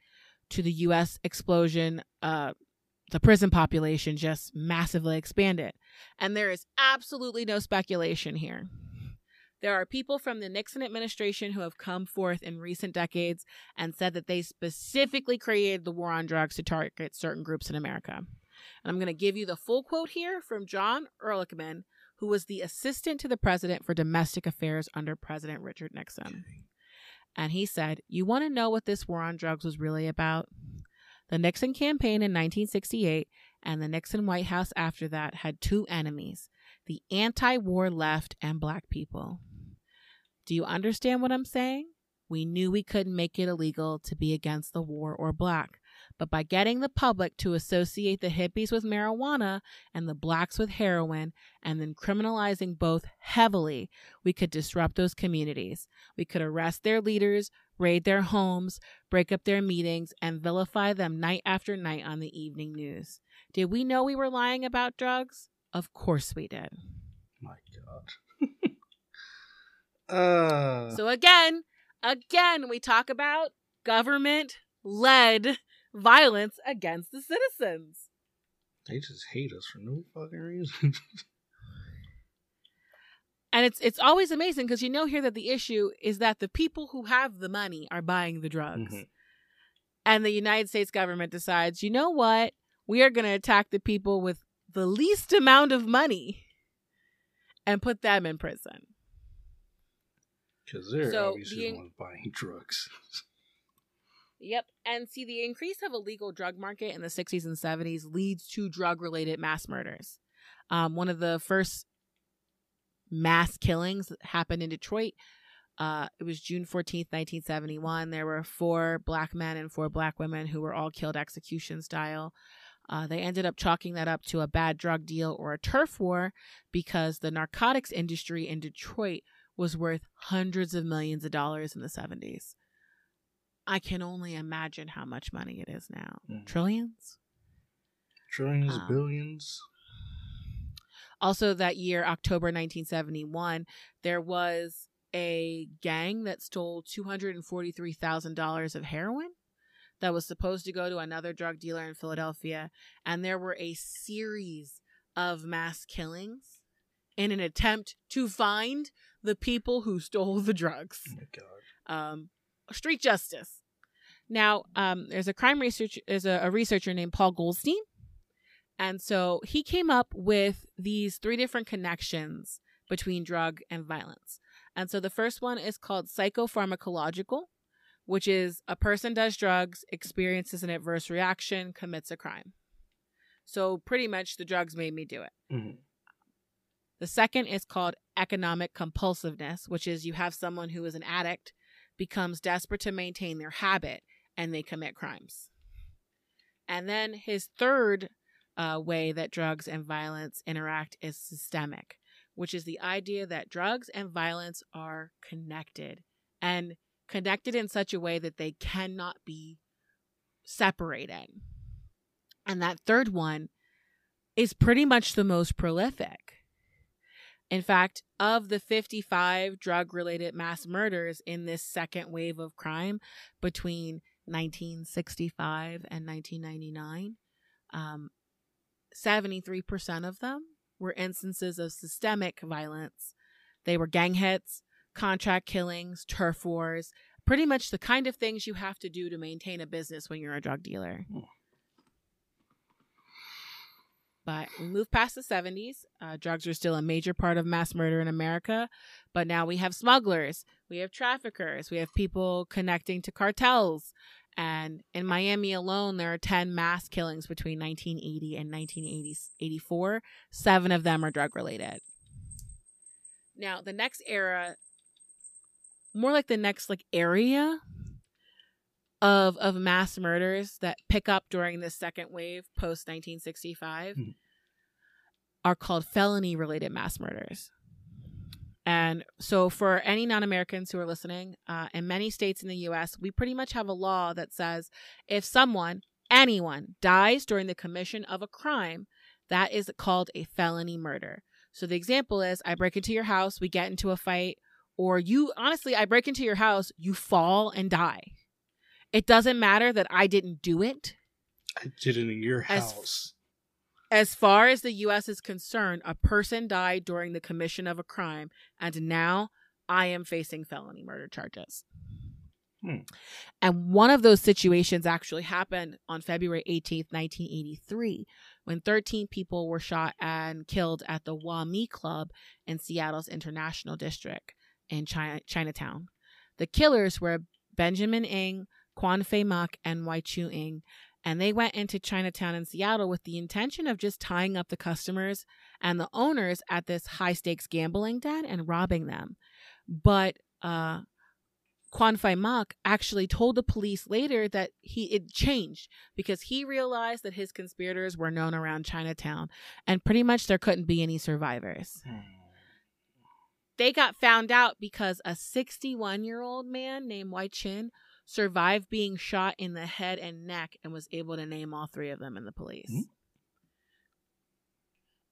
to the U.S. explosion. Uh, the prison population just massively expanded, and there is absolutely no speculation here. There are people from the Nixon administration who have come forth in recent decades and said that they specifically created the war on drugs to target certain groups in America. And I'm going to give you the full quote here from John Ehrlichman, who was the assistant to the president for domestic affairs under President Richard Nixon. And he said, You want to know what this war on drugs was really about? The Nixon campaign in 1968 and the Nixon White House after that had two enemies the anti war left and black people. Do you understand what I'm saying? We knew we couldn't make it illegal to be against the war or black. But by getting the public to associate the hippies with marijuana and the blacks with heroin, and then criminalizing both heavily, we could disrupt those communities. We could arrest their leaders, raid their homes, break up their meetings, and vilify them night after night on the evening news. Did we know we were lying about drugs? Of course we did. My God. [LAUGHS] uh, So again, again, we talk about government led violence against the citizens. they just hate us for no fucking reason. [LAUGHS] And it's it's always amazing because you know here that the issue is that the people who have the money are buying the drugs. Mhm. And the United States government decides, you know what? We are going to attack the people with the least amount of money and put them in prison. Because they're So, obviously the- the ones buying [LAUGHS] drugs. Yep. And see, the increase of illegal drug market in the 60s and 70s leads to drug related mass murders. Um, one of the first mass killings happened in Detroit. Uh, it was June 14th, 1971. There were four black men and four black women who were all killed execution style. Uh, they ended up chalking that up to a bad drug deal or a turf war because the narcotics industry in Detroit was worth hundreds of millions of dollars in the 70s. I can only imagine how much money it is now. Mhm. Trillions? Trillions, Um, billions. Also, that year, October 1971, there was a gang that stole $243,000 of heroin that was supposed to go to another drug dealer in Philadelphia. And there were a series of mass killings in an attempt to find the people who stole the drugs. Oh my God. um, street justice. Now, um, there's a crime research, there's a, a researcher named Paul Goldstein, and so he came up with these three different connections between drug and violence. And so the first one is called psychopharmacological, which is a person does drugs, experiences an adverse reaction, commits a crime. So pretty much the drugs made me do it. Mhm. The second is called economic compulsiveness, which is you have someone who is an addict becomes desperate to maintain their habit and they commit crimes. And then his third uh, way that drugs and violence interact is systemic, which is the idea that drugs and violence are connected and connected in such a way that they cannot be separated. And that third one is pretty much the most prolific. In fact, of the 55 drug related mass murders in this second wave of crime between 1965 and 1999, um, 73% of them were instances of systemic violence. They were gang hits, contract killings, turf wars, pretty much the kind of things you have to do to maintain a business when you're a drug dealer. Hmm. But we moved past the 70s. Uh, drugs are still a major part of mass murder in America. But now we have smugglers, we have traffickers, we have people connecting to cartels. And in Miami alone, there are 10 mass killings between 1980 and 1984. Seven of them are drug related. Now, the next era, more like the next like area of of mass murders that pick up during this second wave post 1965 Hmm. are called felony related mass murders. And so, for any non Americans who are listening, uh, in many states in the US, we pretty much have a law that says if someone, anyone, dies during the commission of a crime, that is called a felony murder. So, the example is I break into your house, we get into a fight, or you, honestly, I break into your house, you fall and die. It doesn't matter that I didn't do it. I did it in your As- house. As far as the US is concerned, a person died during the commission of a crime, and now I am facing felony murder charges. Hmm. And one of those situations actually happened on February 18th, 1983, when 13 people were shot and killed at the Wah Mee Club in Seattle's International District in China- Chinatown. The killers were Benjamin Ng, Kwan Fai Mak, and Wai Chiu Ng, and they went into Chinatown in Seattle with the intention of just tying up the customers and the owners at this high stakes gambling den and robbing them. But uh, Kwan Fai Mak actually told the police later that he it changed because he realized that his conspirators were known around Chinatown and pretty much there couldn't be any survivors. They got found out because a 61 year old man named Wai Chin survived being shot in the head and neck and was able to name all three of them in the police. Hmm.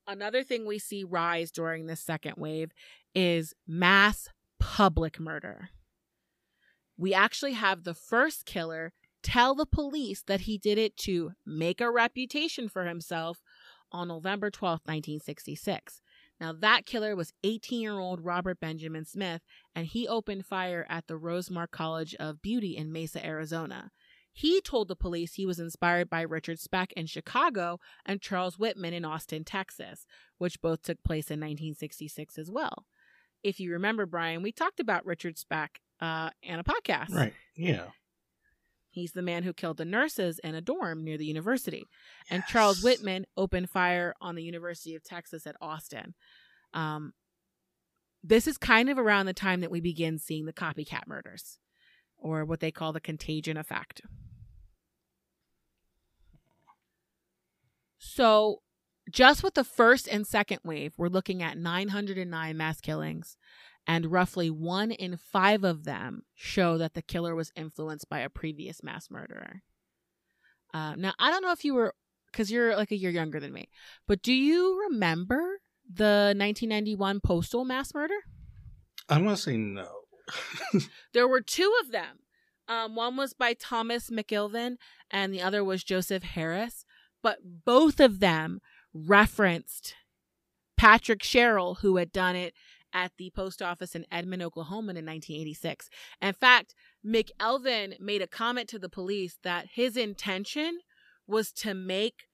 Another thing we see rise during this second wave is mass public murder. We actually have the first killer tell the police that he did it to make a reputation for himself on November 12th, 1966. Now, that killer was 18 year old Robert Benjamin Smith, and he opened fire at the Rose-Mar College of Beauty in Mesa, Arizona. He told the police he was inspired by Richard Speck in Chicago and Charles Whitman in Austin, Texas, which both took place in 1966 as well. If you remember, Brian, we talked about Richard Speck uh, in a podcast. Right. Yeah. He's the man who killed the nurses in a dorm near the university. And Charles Whitman opened fire on the University of Texas at Austin. Um, this is kind of around the time that we begin seeing the copycat murders, or what they call the contagion effect. So, just with the first and second wave, we're looking at 909 mass killings, and roughly one in five of them show that the killer was influenced by a previous mass murderer. Uh, now, I don't know if you were, because you're like a year younger than me, but do you remember the 1991 postal mass murder? I'm gonna say no. [LAUGHS] There were two of them. Um, one was by Thomas McIlvane, and the other was Joseph Harris. But both of them referenced Patrick Sherrill, who had done it at the post office in Edmond, Oklahoma in 1986. In fact, McIlvane made a comment to the police that his intention was to make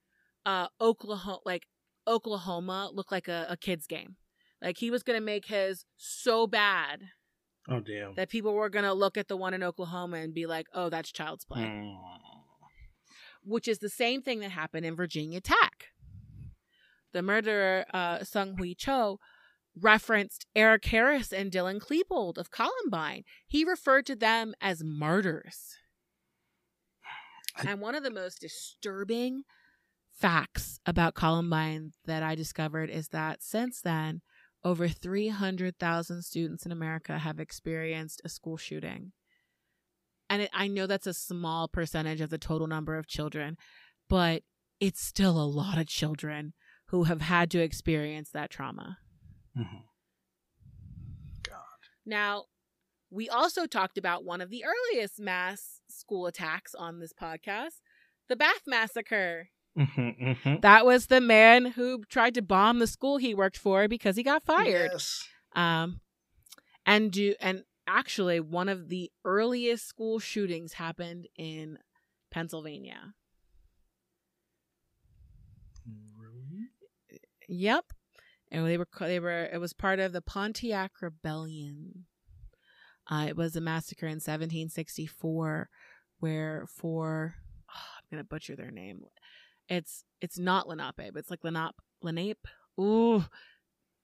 uh, Oklahoma, like Oklahoma, look like a, a kid's game. Like he was going to make his so bad oh damn. that people were going to look at the one in Oklahoma and be like, oh, that's child's play, Mm. which is the same thing that happened in Virginia Tech. The murderer, uh, Seung-Hui Cho, referenced Eric Harris and Dylan Klebold of Columbine. He referred to them as martyrs. I- And one of the most disturbing facts about Columbine that I discovered is that since then, over 300,000 students in America have experienced a school shooting. And it, I know that's a small percentage of the total number of children, but it's still a lot of children who have had to experience that trauma. Mhm. Now, we also talked about one of the earliest mass school attacks on this podcast, the Bath Massacre. Mm-hmm, mm-hmm. That was the man who tried to bomb the school he worked for because he got fired. Yes. Um, and do and actually one of the earliest school shootings happened in Pennsylvania. Really? Yep, and they were they were it was part of the Pontiac Rebellion. Uh, it was a massacre in 1764 where for oh, I'm gonna butcher their name. It's it's not Lenape, but it's like Lenape Lenape. Ooh,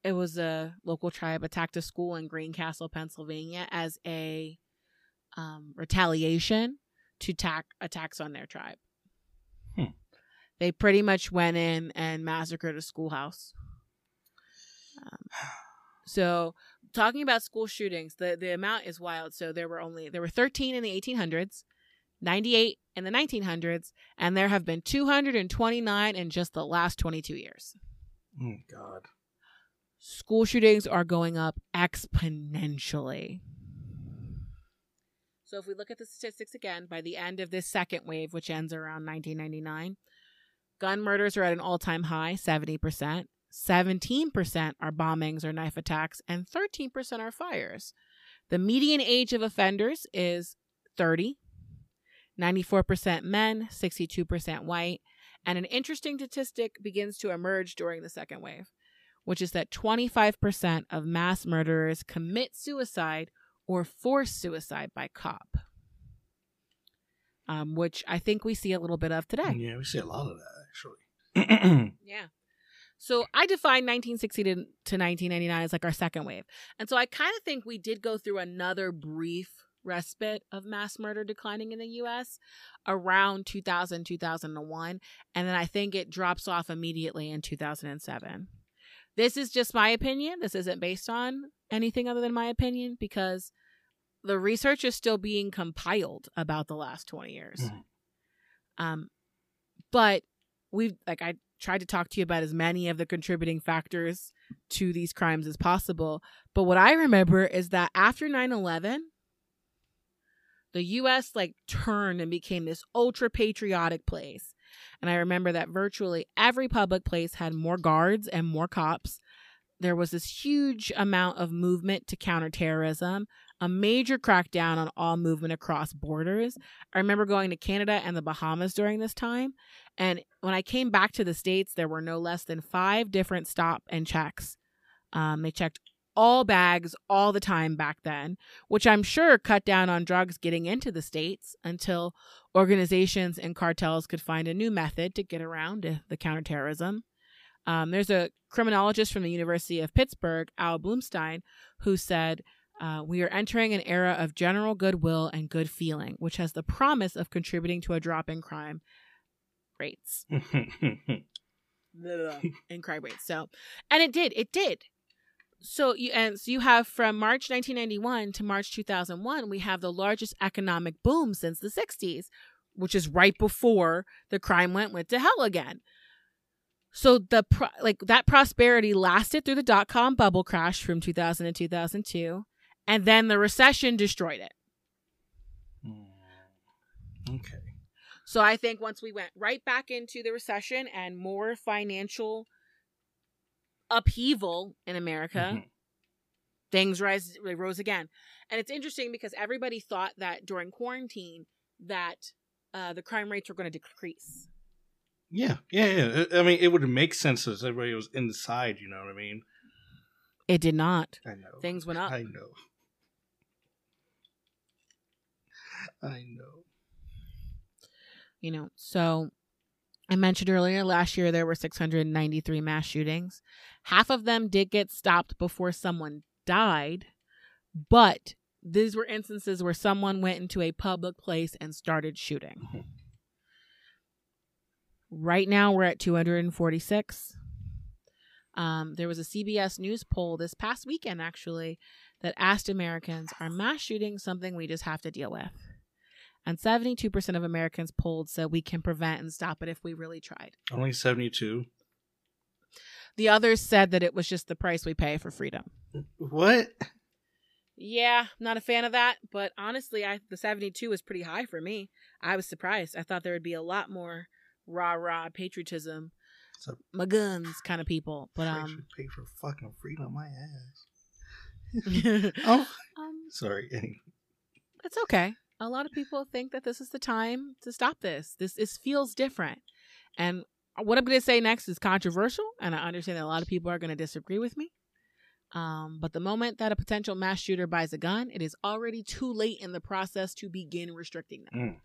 it was a local tribe attacked a school in Greencastle, Pennsylvania, as a um, retaliation to attack attacks on their tribe. Hmm. They pretty much went in and massacred a schoolhouse. Um, [SIGHS] so, talking about school shootings, the the amount is wild. So there were only there were 13 in the 1800s, 98 in the 1900s, and there have been 229 in just the last 22 years. Oh God. School shootings are going up exponentially. So if we look at the statistics again, by the end of this second wave, which ends around 1999, gun murders are at an all-time high, 70%. 17% are bombings or knife attacks, and 13% are fires. The median age of offenders is 30, 94% men, 62% white, and an interesting statistic begins to emerge during the second wave, which is that 25% of mass murderers commit suicide or force suicide by cop, um, which I think we see a little bit of today. Yeah, we see a lot of that actually. [CLEARS THROAT] Yeah. So I define 1960 to, to 1999 as like our second wave. And so I kind of think we did go through another brief respite of mass murder declining in the US around 2000, 2001. And then I think it drops off immediately in 2007. This is just my opinion. This isn't based on anything other than my opinion because the research is still being compiled about the last 20 years. Mhm. Um, but we've, like, I tried to talk to you about as many of the contributing factors to these crimes as possible. But what I remember is that after 9 11, the US like turned and became this ultra patriotic place. And I remember that virtually every public place had more guards and more cops. There was this huge amount of movement to counter terrorism, a major crackdown on all movement across borders. I remember going to Canada and the Bahamas during this time. And when I came back to the States, there were no less than five different stop and checks. Um, they checked all bags all the time back then, which I'm sure cut down on drugs getting into the States until organizations and cartels could find a new method to get around the counterterrorism. Um, there's a criminologist from the University of Pittsburgh, Al Blumstein, who said, uh, We are entering an era of general goodwill and good feeling, which has the promise of contributing to a drop in crime rates. [LAUGHS] in crime rates. So, and it did. It did. So you and so you have from March 1991 to March 2001, we have the largest economic boom since the 60s, which is right before the crime went went to hell again. So the pro- like that prosperity lasted through the dot com bubble crash from 2000 to 2002, and then the recession destroyed it. okay. So I think once we went right back into the recession and more financial upheaval in America, Mhm. things rise they rose again. And it's interesting because everybody thought that during quarantine that uh, the crime rates were going to decrease. Yeah, yeah, yeah. I I mean, it would make sense as everybody was inside. You know what I mean? It did not. I know. Things went up. I know. I know. you know so i mentioned earlier last year there were 693 mass shootings. Half of them did get stopped before someone died but these were instances where someone went into a public place and started shooting. Right now we're at 246 um, there was a cbs news poll this past weekend actually that asked americans are mass shootings something we just have to deal with and 72% of Americans polled said we can prevent and stop it if we really tried. Only seventy-two. The others said that it was just the price we pay for freedom. What? Yeah, not a fan of that, but honestly, I the 72 was pretty high for me. I was surprised. I thought there would be a lot more rah rah patriotism, So- my guns kind of people. But I um, should pay for fucking freedom, my ass. [LAUGHS] Oh, um, sorry. it's okay. A lot of people think that this is the time to stop this. This this feels different, and what I'm going to say next is controversial, and I understand that a lot of people are going to disagree with me. Um, but the moment that a potential mass shooter buys a gun, it is already too late in the process to begin restricting them. Mm.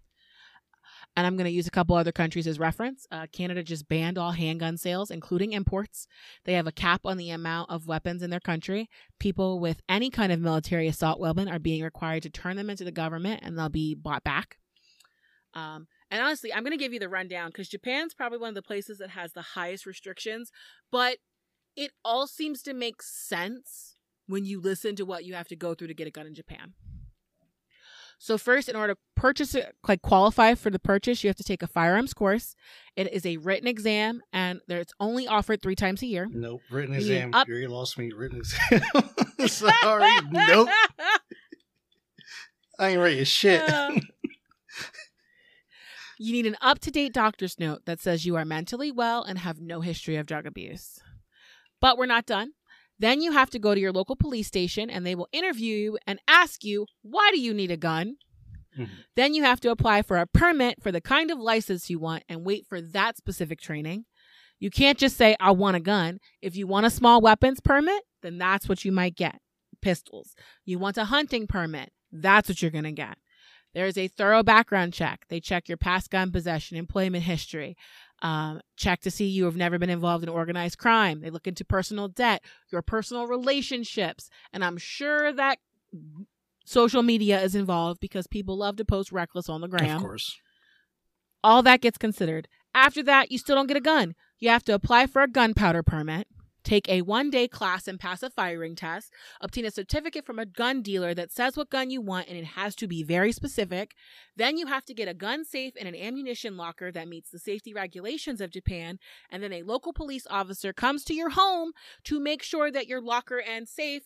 And I'm going to use a couple other countries as reference. Uh, Canada just banned all handgun sales, including imports. They have a cap on the amount of weapons in their country. People with any kind of military assault weapon are being required to turn them into the government and they'll be bought back. Um, and honestly, I'm going to give you the rundown because Japan's probably one of the places that has the highest restrictions, but it all seems to make sense when you listen to what you have to go through to get a gun in Japan. So first, in order to purchase it, like qualify for the purchase, you have to take a firearms course. It is a written exam, and there- it's only offered three times a year. Nope. Written You exam. up- You already lost me. Written exam. [LAUGHS] sorry. nope. I ain't ready as shit. [LAUGHS] [LAUGHS] You need an up to date doctor's note that says you are mentally well and have no history of drug abuse. But we're not done. Then you have to go to your local police station and they will interview you and ask you, why do you need a gun? Mhm. Then you have to apply for a permit for the kind of license you want and wait for that specific training. You can't just say, I want a gun. If you want a small weapons permit, then that's what you might get pistols. You want a hunting permit, that's what you're going to get. There is a thorough background check. They check your past gun possession, employment history, um, check to see you have never been involved in organized crime. They look into personal debt, your personal relationships, and I'm sure that social media is involved because people love to post reckless on the gram Of course. all that gets considered. After that, you still don't get a gun. You have to apply for a gunpowder permit, take a one day class and pass a firing test, obtain a certificate from a gun dealer that says what gun you want and it has to be very specific. Then you have to get a gun safe and an ammunition locker that meets the safety regulations of Japan. And then a local police officer comes to your home to make sure that your locker and safe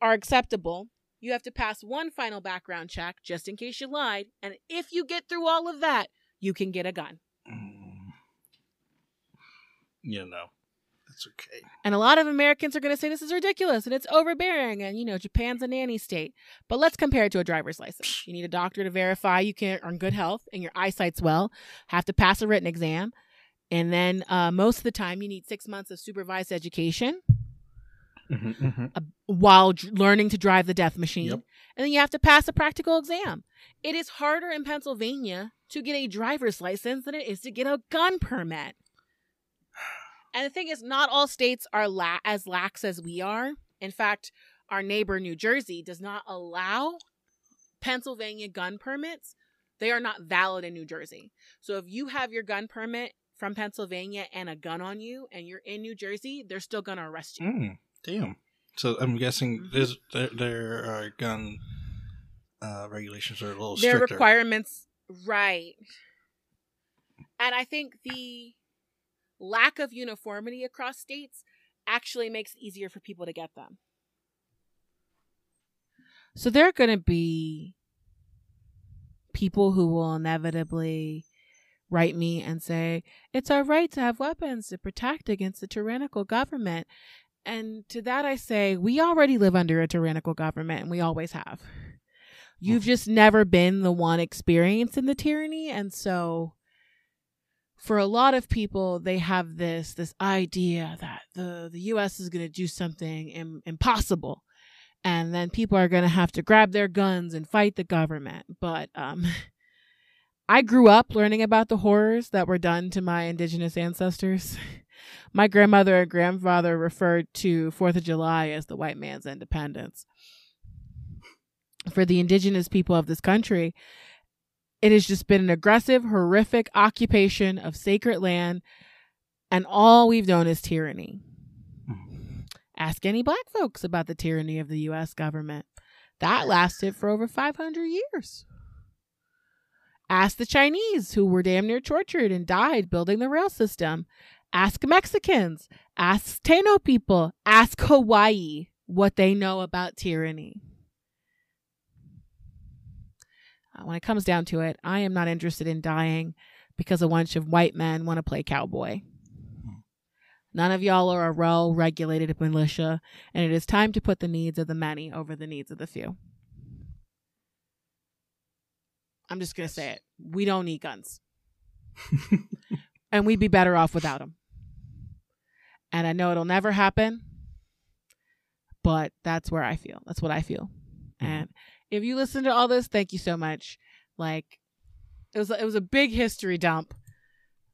are acceptable. You have to pass one final background check just in case you lied. And if you get through all of that, you can get a gun. Mm. You know, that's okay. And a lot of Americans are going to say this is ridiculous and it's overbearing. And, you know, Japan's a nanny state. But let's compare it to a driver's license. You need a doctor to verify you can are in good health and your eyesight's well, have to pass a written exam. And then uh, most of the time, you need six months of supervised education Mm-hmm, uh, while dr- learning to drive the death machine. Yep. And then you have to pass a practical exam. It is harder in Pennsylvania to get a driver's license than it is to get a gun permit. And the thing is, not all states are la- as lax as we are. In fact, our neighbor New Jersey does not allow Pennsylvania gun permits. They are not valid in New Jersey. So if you have your gun permit from Pennsylvania and a gun on you and you're in New Jersey, they're still going to arrest you. Mm, damn. So I'm guessing Mhm. there's their, their uh, gun uh, regulations are a little their stricter. requirements right and i think the lack of uniformity across states actually makes it easier for people to get them. So there are going to be people who will inevitably write me and say it's our right to have weapons to protect against the tyrannical government. And to that i say we already live under a tyrannical government and we always have. You've just never been the one experiencing the tyranny and so for a lot of people they have this this idea that the the US is going to do something Im- impossible. And then people are going to have to grab their guns and fight the government. But um [LAUGHS] I grew up learning about the horrors that were done to my indigenous ancestors. [LAUGHS] My grandmother and grandfather referred to 4th of July as the white man's independence. For the indigenous people of this country, it has just been an aggressive, horrific occupation of sacred land, and all we've known is tyranny. Hmm. Ask any black folks about the tyranny of the U.S. government. That lasted for over 500 years. Ask the Chinese, who were damn near tortured and died building the rail system. Ask Mexicans. Ask Taino people. Ask Hawaii what they know about tyranny. Uh, Uh, when it comes down to it, I am not interested in dying because a bunch of white men want to play cowboy. None of y'all are a well regulated militia, and it is time to put the needs of the many over the needs of the few. I'm just going to say it. We don't need guns. [LAUGHS] and we'd be better off without them. And I know it'll never happen, but that's where I feel. That's what I feel. Mm-hmm. And if you listen to all this, thank you so much. Like it was it was a big history dump.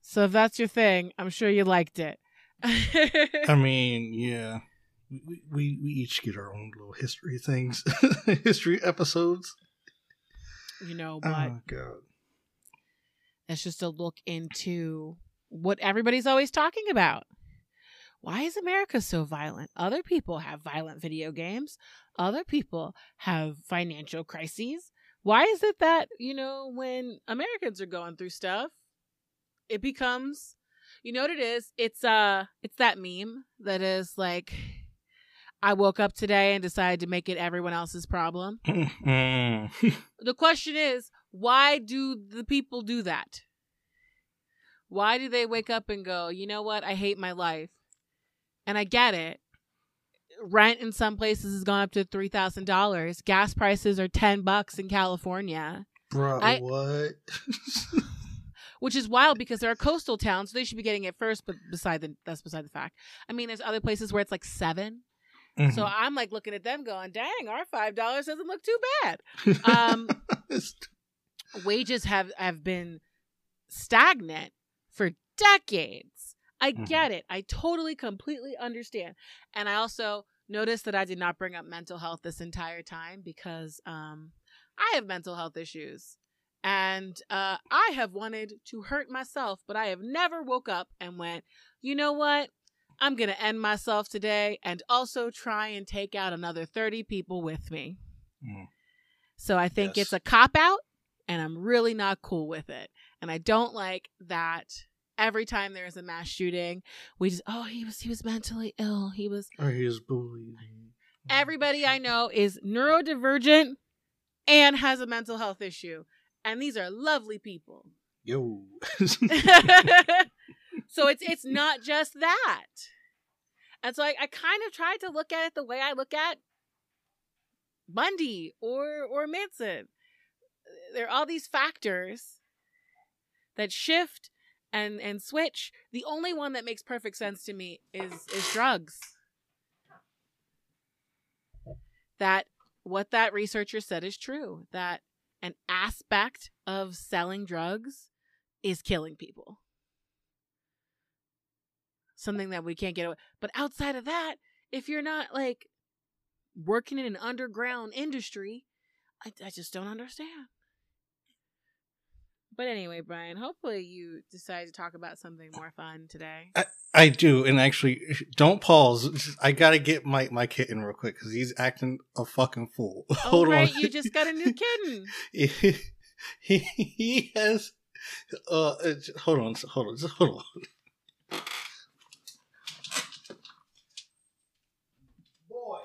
So if that's your thing, I'm sure you liked it. I [LAUGHS] mean, yeah. We, we we each get our own little history things, [LAUGHS] history episodes. You know, oh, but Oh god. it's just a look into what everybody's always talking about. Why is America so violent? Other people have violent video games. Other people have financial crises. Why is it that, you know, when Americans are going through stuff, it becomes you know what it is? It's uh it's that meme that is like I woke up today and decided to make it everyone else's problem. Mm. [LAUGHS] The question is, why do the people do that? Why do they wake up and go, you know what? I hate my life. And I get it. Rent in some places has gone up to three thousand dollars. Gas prices are ten bucks in California, Bro, I- what? [LAUGHS] which is wild because they're a coastal town, so they should be getting it first. But beside the that's beside the fact. I mean, there's other places where it's like seven. Mm-hmm. So I'm like looking at them, going, "Dang, our five dollars doesn't look too bad." [LAUGHS] um, wages have have been stagnant for decades. I Mhm. get it. I totally completely understand. And I also noticed that I did not bring up mental health this entire time because um I have mental health issues. And uh I have wanted to hurt myself, but I have never woke up and went, "You know what? I'm going to end myself today and also try and take out another 30 people with me." Mm. So I think Yes. it's a cop out and I'm really not cool with it. And I don't like that every time there's a mass shooting, we just oh, he was he was mentally ill. He was or he was bullied. everybody I know is neurodivergent and has a mental health issue. And these are lovely people. Yo. [LAUGHS] so it's it's [LAUGHS] not just that. And so I, I kind of tried to look at it the way I look at Bundy or or Manson. There are all these factors that shift and and switch. The only one that makes perfect sense to me is is drugs. That what that researcher said is true. That an aspect of selling drugs is killing people. Something that we can't get away. But outside of that, if you're not like working in an underground industry, I, I just don't understand. But anyway, Brian, hopefully you decide to talk about something more fun today. I do, and actually, don't pause. [LAUGHS] I gotta get my my kitten real quick because he's acting a fucking fool. [LAUGHS] Oh, Hold right, on. you just got a new [LAUGHS] kitten. he, he he has. Uh, uh, hold on, hold on, just hold on. Boy.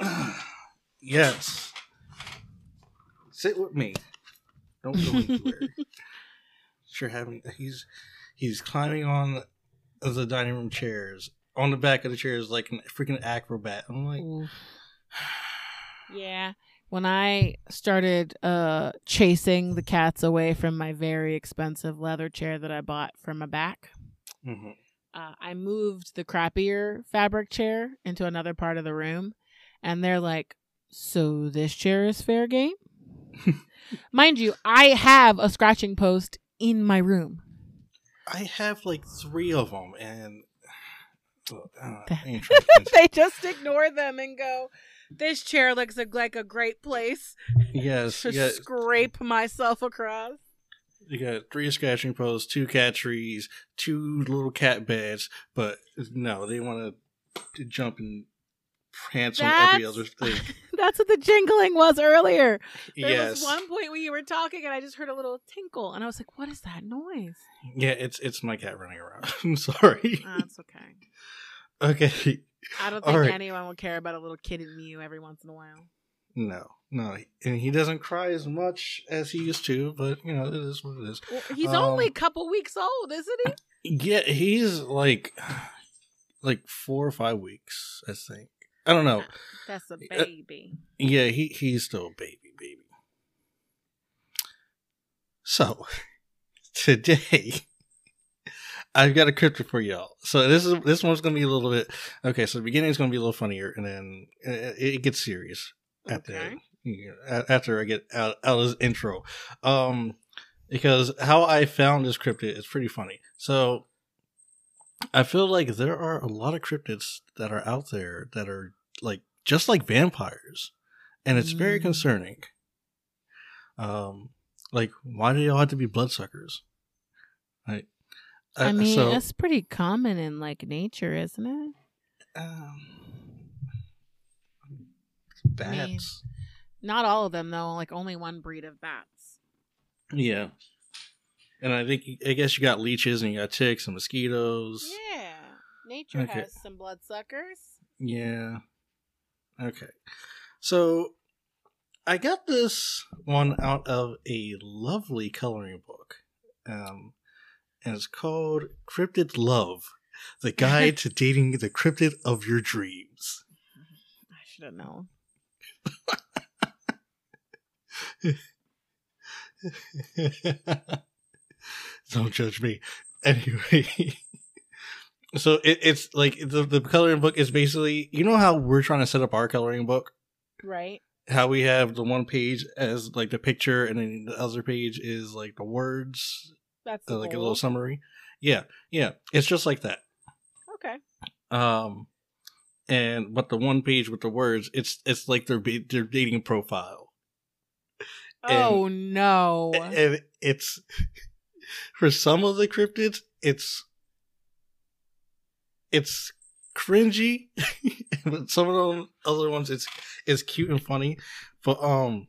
[CLEARS THROAT] yes. Sit with me. Don't go [LAUGHS] anywhere. sure having he's he's climbing on the dining room chairs on the back of the chairs like a freaking acrobat. I'm like. [SIGHS] Yeah. When I started uh chasing the cats away from my very expensive leather chair that I bought for my back, mhm. uh, I moved the crappier fabric chair into another part of the room, and they're like, "So this chair is fair game." [LAUGHS] Mind you, I have a scratching post in my room. I have like three of them, and uh, [LAUGHS] I That- ain't trying to- [LAUGHS] they just ignore them and go, "This chair looks like a great place yes, to scrape myself across." You got three scratching posts, two cat trees, two little cat beds, but no, they want to jump and prance on every That's- other thing. [LAUGHS] That's what the jingling was earlier. There yes, was one point where you were talking and I just heard a little tinkle and I was like, "What is that noise?" yeah, it's it's my cat running around. [LAUGHS] I'm sorry. That's okay. Okay, I don't think right. anyone will care about a little kitten mew every once in a while. No, no, and he doesn't cry as much as he used to. But you know, it is what it is. Well, he's Um, only a couple weeks old, isn't he? Yeah, he's like, [SIGHS] like four or five weeks, I think. I don't know. [LAUGHS] That's a Uh, baby. Yeah, he he's still a baby, baby. So [LAUGHS] today, [LAUGHS] I've got a cryptid for y'all. So this is this one's gonna be a little bit okay. So the beginning is gonna be a little funnier, and then it, it gets serious at the Okay. you know, after I get out out of this intro. Um, because how I found this cryptid is pretty funny. So I feel like there are a lot of cryptids that are out there that are like just like vampires, and it's very Mm. concerning. Um, like why do y'all have to be bloodsuckers? Right. I Uh, mean, so, that's pretty common in like nature, isn't it? um, I mean- bats. Not all of them though. Like only one breed of bats. Yeah. And I think I guess you got leeches and you got ticks and mosquitoes. Yeah, nature Okay. has some bloodsuckers. Yeah. Okay. So I got this one out of a lovely coloring book. Um and it's called Cryptid Love: The Guide to [LAUGHS] Dating the Cryptid of Your Dreams. I should have known. [LAUGHS] Don't judge me. [LAUGHS] Anyway, so it, it's like the, the coloring book is basically you know how we're trying to set up our coloring book. Right. How we have the one page as like the picture, and then the other page is like the words, That's uh, like a little summary. Yeah, yeah, it's just like that. Okay. Um, and but the one page with the words, it's it's like their their dating profile. And- oh no. and it's [LAUGHS] for some of the cryptids it's it's cringy. [LAUGHS] But some of the other ones it's it's cute and funny. But um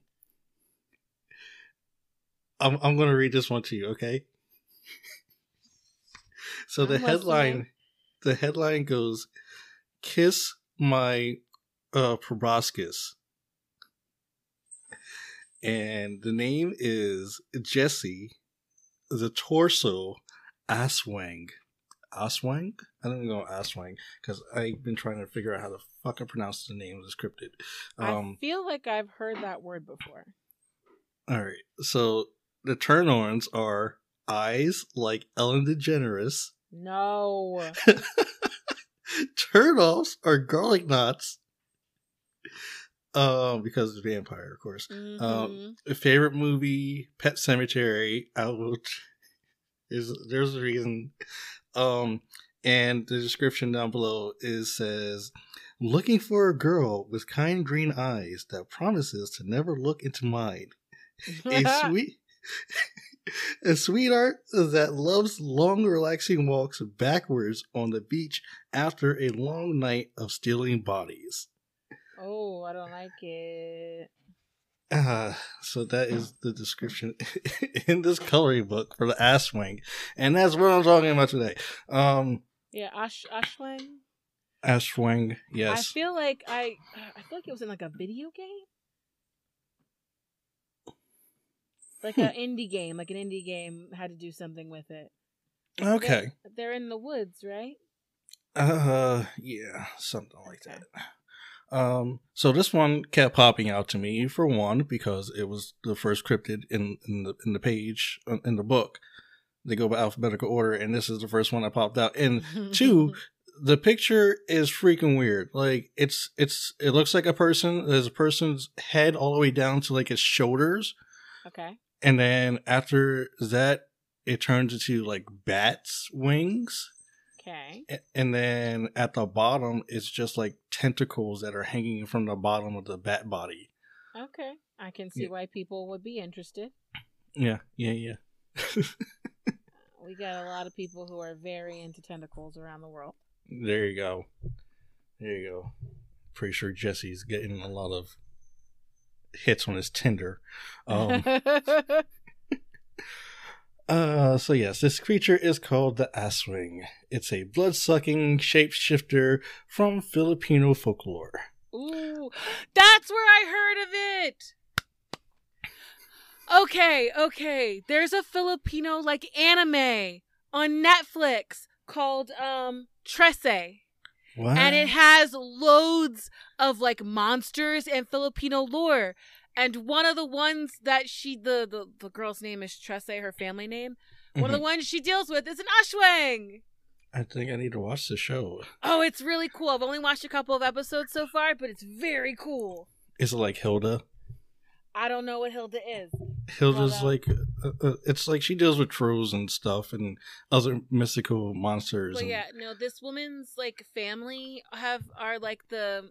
i'm, I'm gonna read this one to you okay? [LAUGHS] So the I'm headline listening. the headline goes kiss my uh proboscis. And the name is Jesse the torso Aswang. Aswang? I don't know Aswang because I've been trying to figure out how the fuck I pronounce the name of this cryptid. I Um, feel like I've heard that word before. all right, so the turn ons are eyes like Ellen DeGeneres. No. [LAUGHS] turn offs are garlic knots. Um, because it's vampire, of course. Mhm. favorite movie Pet Sematary out is there's a reason um and the description down below is says looking for a girl with kind green eyes that promises to never look into mine a [LAUGHS] sweet a sweetheart that loves long relaxing walks backwards on the beach after a long night of stealing bodies oh, I don't like it. Uh, so that is the description [LAUGHS] in this coloring book for the ass wing. And that's what I'm talking about today. Um Yeah, Ash Ashwang. ass wing, yes. I feel like I I feel like it was in like a video game. Like an indie game, like an indie game had to do something with it. okay. They're, they're in the woods, right? Uh yeah, something like that. Um so this one kept popping out to me for one because it was the first cryptid in in the in the page uh, in the book. They go by alphabetical order and this is the first one that popped out. And [LAUGHS] Two, the picture is freaking weird. Like it's it's it looks like a person. There's a person's head all the way down to like his shoulders, okay. and then after that, it turns into like bats' wings, Okay. And then at the bottom, it's just like tentacles that are hanging from the bottom of the bat body. Okay. I can see Yeah. why people would be interested. Yeah, yeah, yeah. [LAUGHS] We got a lot of people who are very into tentacles around the world. there you go. There you go. Pretty sure Jesse's getting a lot of hits on his Tinder. Um, [LAUGHS] Uh, so yes, this creature is called the Aswing. It's a blood-sucking shapeshifter from Filipino folklore. Ooh, that's where I heard of it. Okay, okay. There's a Filipino like anime on Netflix called um Trese. What? And it has loads of like monsters and Filipino lore. And one of the ones that she the the, the girl's name is Trese, her family name. One of the ones she deals with is an Ashwang. I think I need to watch the show. Oh, it's really cool. I've only watched a couple of episodes so far, but it's very cool. Is it like Hilda? I don't know what Hilda is. Hilda's uh, like, uh, uh, it's like she deals with trolls and stuff and other mystical monsters. But and- yeah, no, this woman's like family have are like the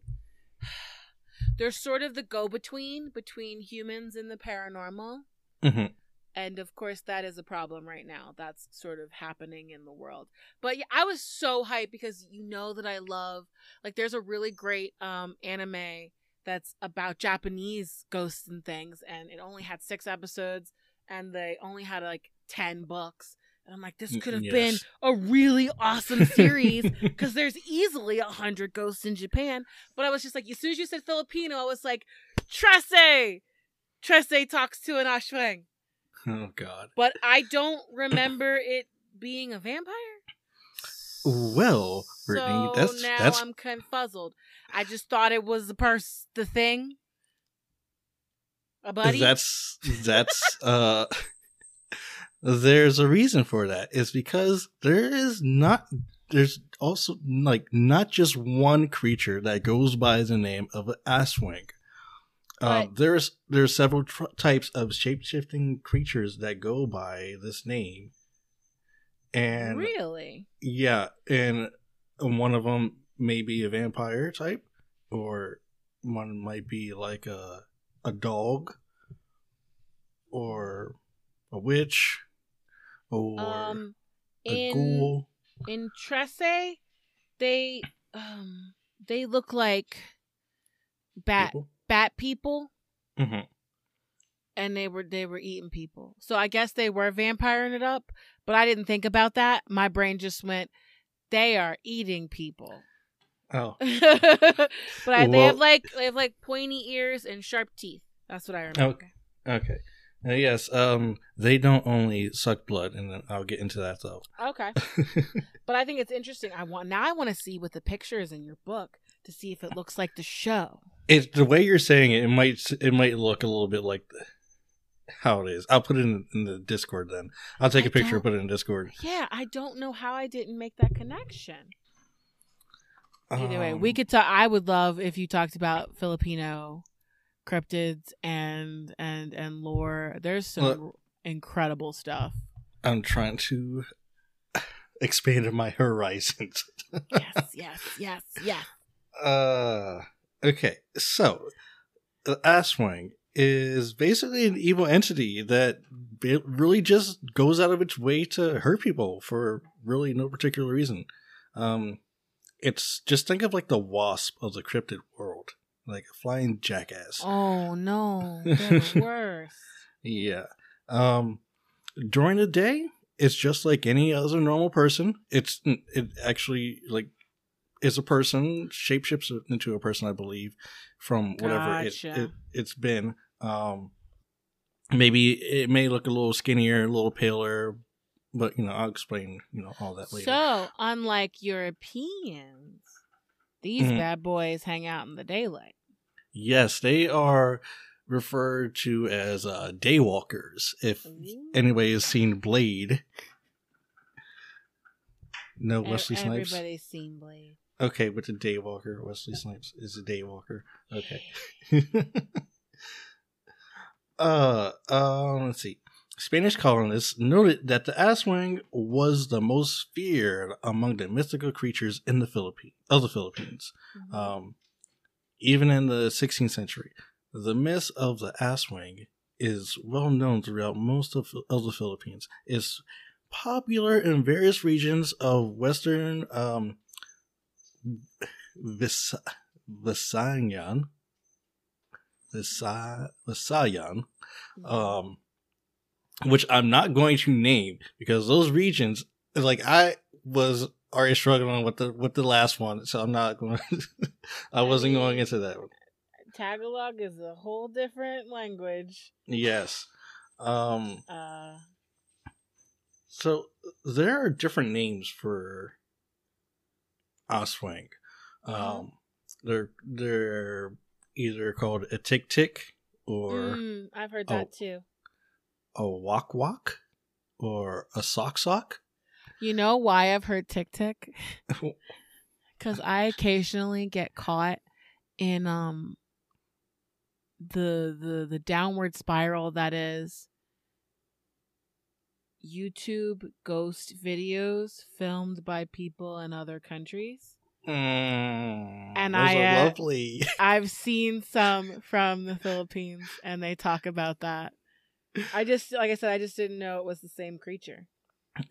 they're sort of the go between between humans and the paranormal. Mhm. And of course that is a problem right now. That's sort of happening in the world. But yeah, I was so hyped because you know that I love like there's a really great um anime that's about Japanese ghosts and things and it only had 6 episodes and they only had like 10 books. And I'm like this could have been a really awesome series [LAUGHS] because there's easily a hundred ghosts in Japan. But I was just like, as soon as you said Filipino, I was like, Trese! Trese talks to an Ashwang. oh God. But I don't [COUGHS] remember it being a vampire. Well, Brittany, so that's- now that's- I'm confuzzled. I just thought it was the purse, the thing, a buddy. That's that's uh there's a reason for that. It's because there is not there's also like not just one creature that goes by the name of an asswing. Um, there's there's several tr- types of shape-shifting creatures that go by this name, and really yeah, and one of them may be a vampire type, or one might be like a a dog, or a witch, or um a in ghoul. in Trese, they um they look like bat people. bat people Mhm. and they were they were eating people. So I guess they were vampiring it up, but I didn't think about that. My brain just went they are eating people. Oh, [LAUGHS] but I, they have like they have like pointy ears and sharp teeth. That's what I remember. Okay. okay. Uh, yes, um, they don't only suck blood, and then I'll get into that though. Okay. [LAUGHS] But I think it's interesting. I want now I want to see what the picture is in your book to see if it looks like the show. It the way you're saying it, it might it might look a little bit like the, how it is. I'll put it in, in the Discord then. I'll take I a picture, don't- put it in Discord. Yeah, I don't know how I didn't make that connection. Either way, we Um, could talk. I would love if you talked about Filipino cryptids and and and lore. There's some Look. incredible stuff. I'm trying to [LAUGHS] expand my horizons. [LAUGHS] Yes, yes, yes, yes. Uh, okay, so the Asswing is basically an evil entity that really just goes out of its way to hurt people for really no particular reason. Um, it's just think of like the wasp of the cryptid world, like a flying jackass. Oh no, [LAUGHS] they're the worst. Yeah. Um, during the day, it's just like any other normal person. It's it actually like is a person shapeshifts into a person, I believe, from whatever it, it it's been. Um, maybe it may look a little skinnier, a little paler, but you know I'll explain you know all that later. So, unlike Europeans, these Mhm. bad boys hang out in the daylight. yes, they are referred to as uh, daywalkers. If anybody has seen Blade. No, Wesley Snipes. Everybody's seen Blade. Okay, but the Daywalker, Wesley Snipes is a Daywalker. Okay. [LAUGHS] [LAUGHS] uh, uh, let's see. Spanish colonists noted that the Asswing was the most feared among the mythical creatures in the Philippines of the Philippines. Mhm. Um, even in the 16th century, the myth of the Asswing is well known throughout most of, of the Philippines. It's popular in various regions of Western um, Vis- Visayan, Visa- Visayan, um, which I'm not going to name because those regions, like I was already struggling with the with the last one, so I'm not going. [LAUGHS] I wasn't going into that. One. Tagalog is a whole different language. Yes. Um. Uh, So there are different names for Oswang. Um, Mhm. they're they're either called a tick tick or mm, I've heard Oh. that too. A walk walk or a sock sock. You know why I've heard tick tick? [LAUGHS] Because I occasionally get caught in um the the the downward spiral that is YouTube ghost videos filmed by people in other countries. Mm, And I, uh, lovely. [LAUGHS] I've seen some from the Philippines and they talk about that. I just like I said, I just didn't know it was the same creature.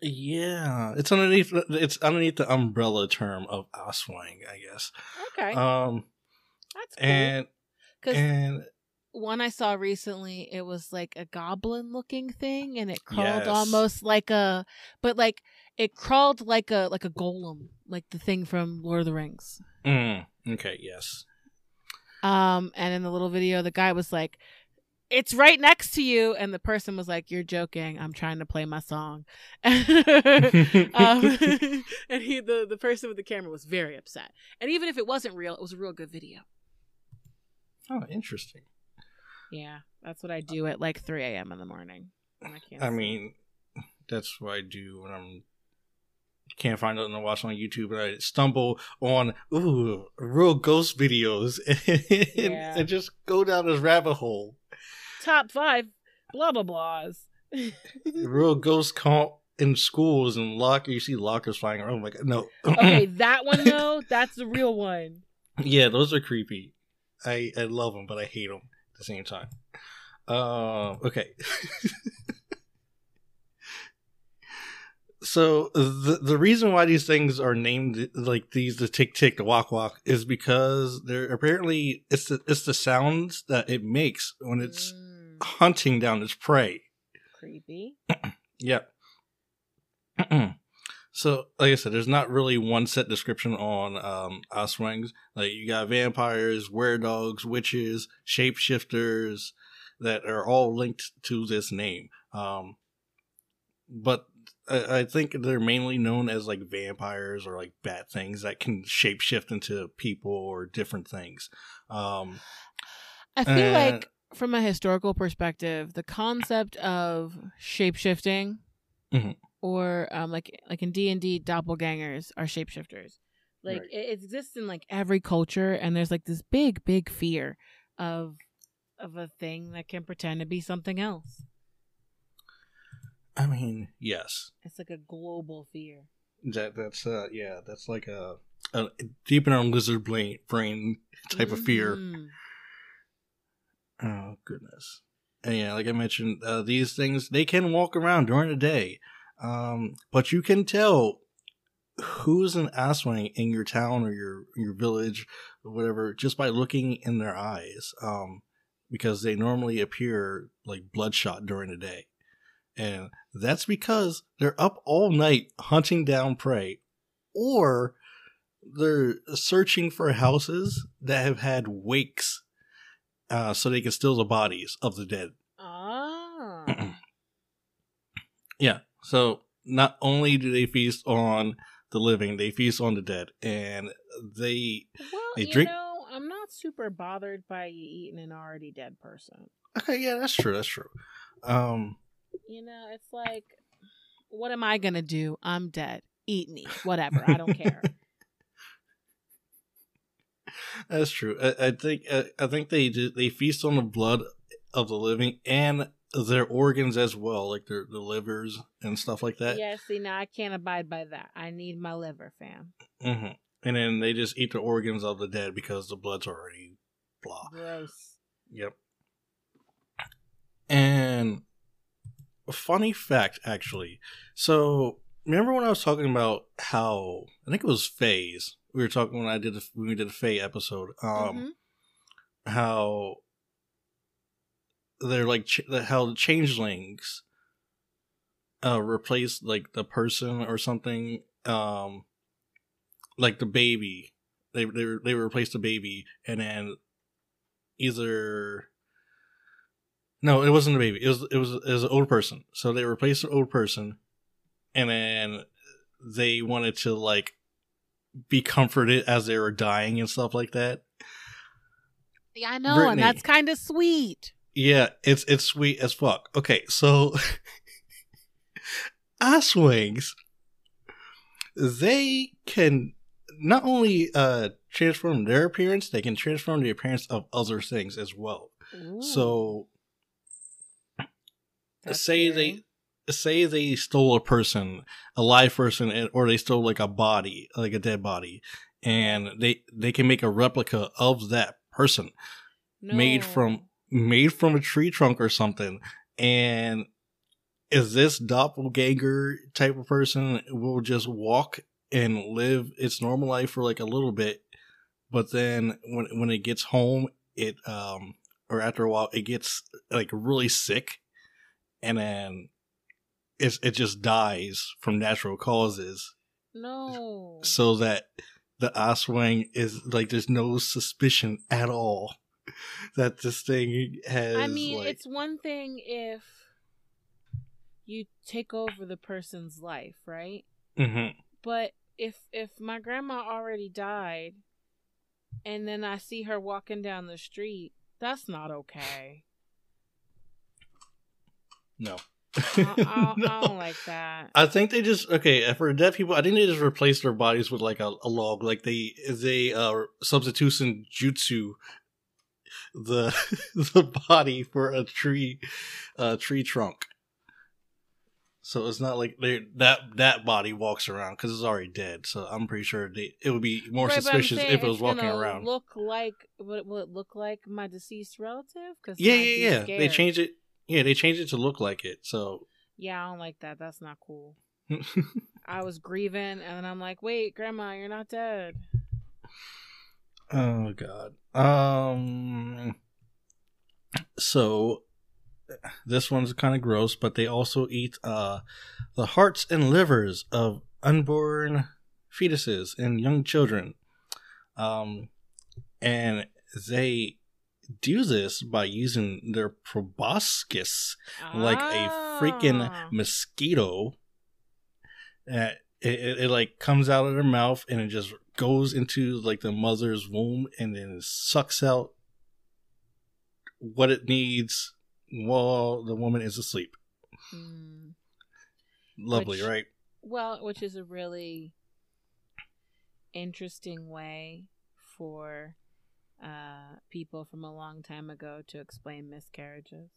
yeah, it's underneath. It's underneath the umbrella term of Oswang, I guess. Okay. Um, That's cool. and Because and one I saw recently, it was like a goblin looking thing, and it crawled Yes. almost like a, but like it crawled like a like a Gollum, like the thing from Lord of the Rings. mm, okay, yes. Um, and in the little video, the guy was like, "It's right next to you," and the person was like, "You're joking. I'm trying to play my song." [LAUGHS] um, [LAUGHS] and he, the the person with the camera, was very upset. And even if it wasn't real, it was a real good video. oh, interesting. Yeah, that's what I do at like 3 a.m. in the morning. I can't. I mean, that's what I do when I'm can't find nothing to watch on YouTube, and I stumble on ooh real ghost videos, [LAUGHS] and, Yeah. and just go down this rabbit hole. Top five blah blah blahs. real ghost comp in schools and locker. You see lockers flying around. I'm like, no. [CLEARS THROAT] okay, that one though, that's the real one. yeah, those are creepy. I I love them, but I hate them at the same time. Uh, okay. [LAUGHS] so the the reason why these things are named like these the tick tick the walk walk is because they're apparently it's the it's the sounds that it makes when it's Mm, hunting down its prey. creepy. [CLEARS THROAT] Yep. [CLEARS THROAT] so, like I said, there's not really one set description on um, Oswangs. Like, you got vampires, weredogs, witches, shapeshifters that are all linked to this name. Um, but I, I think they're mainly known as like vampires or like bad things that can shapeshift into people or different things. Um, I feel Uh, like from a historical perspective, the concept of shapeshifting Mhm. or um like like in D&D doppelgangers are shapeshifters. Like Right. it, exists in like every culture and there's like this big big fear of of a thing that can pretend to be something else. I mean, yes. It's like a global fear. That that's uh yeah, that's like a, a deep in our lizard brain brain type of fear. Oh goodness. And yeah, like I mentioned, uh, these things they can walk around during the day, um, but you can tell who's an asswing in your town or your your village or whatever just by looking in their eyes, um, because they normally appear like bloodshot during the day, and that's because they're up all night hunting down prey, or they're searching for houses that have had wakes uh, so they can steal the bodies of the dead. Ah. [CLEARS THROAT] Yeah. So not only do they feast on the living, they feast on the dead, and they. Well, They you drink- know, I'm not super bothered by you eating an already dead person. Okay, yeah, that's true. That's true. Um, You know, it's like, what am I gonna do? I'm dead. Eat me. Whatever. I don't care. [LAUGHS] that's true. I, I think. I, I think they do, they feast on the blood of the living and their organs as well, like their the livers and stuff like that. yeah. See, now I can't abide by that. I need my liver, fam. hmm And then they just eat the organs of the dead because the blood's already blah. Gross. Yep. And a funny fact, actually. So remember when I was talking about how I think it was phase. We were talking when I did the, when we did a Fae episode. Um, Mhm. how they're like ch- how the changelings uh replace like the person or something um like the baby. They they they replaced the baby, and then either no, it wasn't a baby. It was it was it was an old person. So they replaced an old person, and then they wanted to like be comforted as they were dying and stuff like that. Yeah, I know, Brittany. and that's kind of sweet. Yeah, it's it's sweet as fuck. Okay, so [LAUGHS] ass wings, they can not only uh transform their appearance, they can transform the appearance of other things as well. Ooh, So that's say scary. they say they stole a person, a live person, and- or they stole like a body, like a dead body, and they they can make a replica of that person made from made from a tree trunk or something. And is this doppelganger type of person will just walk and live its normal life for like a little bit, but then when when it gets home, it um or after a while it gets like really sick, and then it it just dies from natural causes, no. so that the Oswang is like there's no suspicion at all [LAUGHS] that this thing has. I mean, like, it's one thing if you take over the person's life, right? Mhm. But if if my grandma already died and then I see her walking down the street, that's not okay. no. [LAUGHS] I, No. I don't like that. I think they just okay for dead people. I think they just replace their bodies with like a, a log, like they they uh substitution jutsu the [LAUGHS] the body for a tree uh tree trunk. So it's not like they that that body walks around because it's already dead. So I'm pretty sure they it would be more Right, suspicious if it was walking around. Look like what will it look like my deceased relative? Cause yeah, yeah, yeah. They scared. changed it. Yeah, they changed it to look like it. So Yeah, I don't like that. That's not cool. [LAUGHS] I was grieving, and then I'm like, "Wait, Grandma, you're not dead." Oh god. Um so this one's kind of gross, but they also eat uh the hearts and livers of unborn fetuses and young children. Um and they do this by using their proboscis like a freaking Ah. mosquito. Uh, it, it, it like comes out of their mouth and it just goes into like the mother's womb and then sucks out what it needs while the woman is asleep. Hmm. Lovely, Which- right? Well, which is a really interesting way for uh, people from a long time ago to explain miscarriages.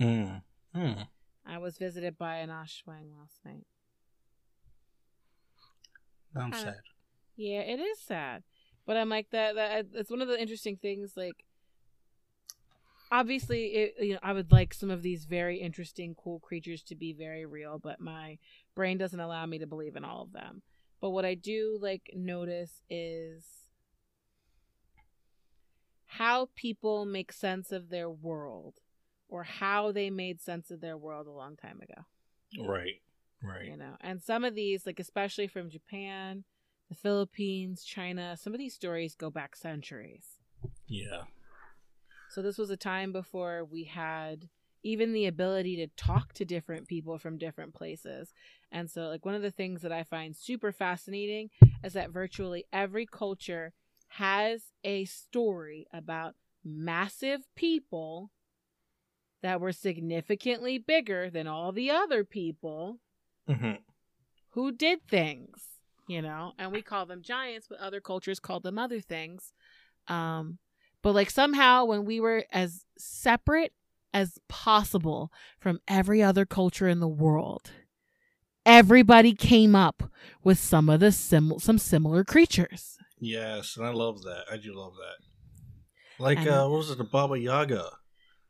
Mm. Mm. I was visited by an Ashwang last night. I'm Kinda- sad. Yeah, it is sad, but I'm like that. That it's one of the interesting things. Like, obviously, it, you know, I would like some of these very interesting, cool creatures to be very real, but my brain doesn't allow me to believe in all of them. But what I do like notice is how people make sense of their world, or how they made sense of their world a long time ago Right. Right. you know and some of these like especially from japan the philippines china some of these stories go back centuries Yeah. so this was a time before we had even the ability to talk to different people from different places and so like one of the things that i find super fascinating is that virtually every culture has a story about massive people that were significantly bigger than all the other people hmm who did things, you know, and we call them giants, but other cultures call them other things. Um, but like somehow when we were as separate as possible from every other culture in the world, everybody came up with some of the sim- some similar creatures. Yes, and I love that. I do love that. Like, And- uh, what was it? The Baba Yaga.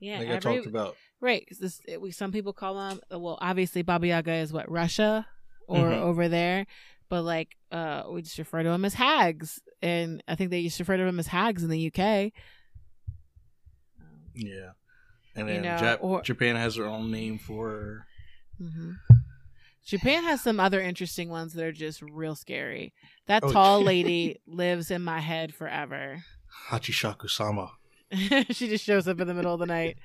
Yeah, like I every, talked about. right. This we some people call them. Well, obviously Baba Yaga is what Russia or Mhm. over there, but like uh, we just refer to them as hags, and I think they used to refer to them as hags in the UK. Yeah. And You then know, Jap- or- Japan has their own name for. hmm Japan has some other interesting ones that are just real scary. That Oh. tall [LAUGHS] lady lives in my head forever. Hachishaku sama. [LAUGHS] she just shows up in the middle of the night.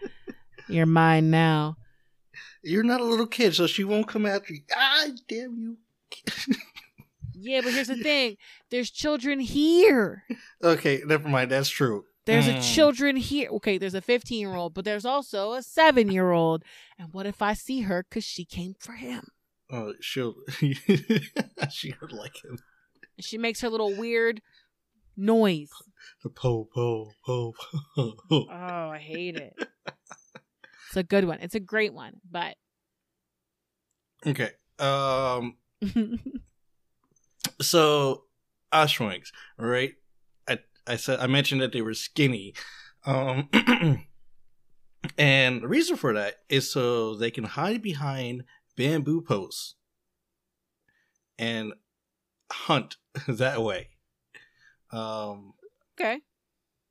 You're mine now. You're not a little kid, so she won't come after you. Ah, damn you. Yeah, but here's the [LAUGHS] thing. There's children here. Okay, never mind. That's true. There's a Mm. children here. Okay, there's a 15 year old, but there's also a seven year old. And what if I see her because she came for him? Oh, she'll. [LAUGHS] she would like him. She makes her little weird noise. The po po po po. Oh, I hate it. it's a good one. It's a great one, but Okay. Um. [LAUGHS] So, Ashwings, right? I I said I mentioned that they were skinny, um, [CLEARS THROAT] and the reason for that is so they can hide behind bamboo posts and hunt [LAUGHS] that way. Um, okay.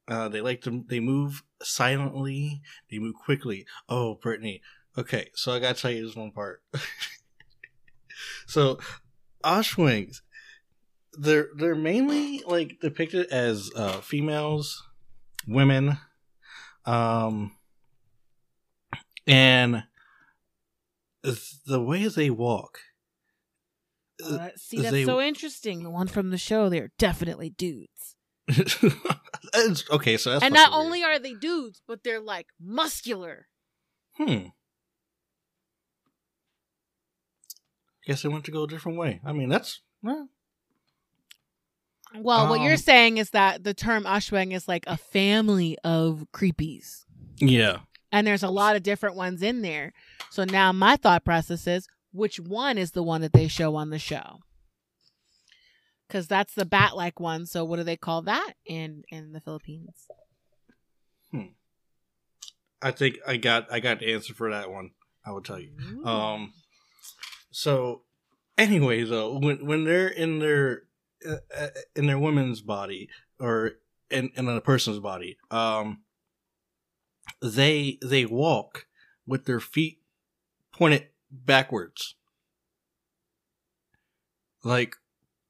uh, they like to they move silently. They move quickly. Oh, Brittany. Okay, so I gotta tell you this one part. [LAUGHS] so, Oshwings, they're they're mainly like depicted as uh, females, women, um, and the way they walk. That- see, that's they- so interesting. The one from the show, they're definitely dudes. [LAUGHS] Okay, so that's and not weird. only are they dudes, but they're like muscular. Hmm. Guess they want to go a different way. I mean, that's well, Well, what you're Um, saying is that the term Ashwang is like a family of creepies. yeah. And there's a lot of different ones in there. So now my thought process is which one is the one that they show on the show? Because that's the bat like one. So what do they call that in in the Philippines? Hmm. I think I got I got the answer for that one. I will tell you. Um. So, anyway, though, when when they're in their uh, uh, in their woman's body or in in a person's body, um, they they walk with their feet pointed backwards, like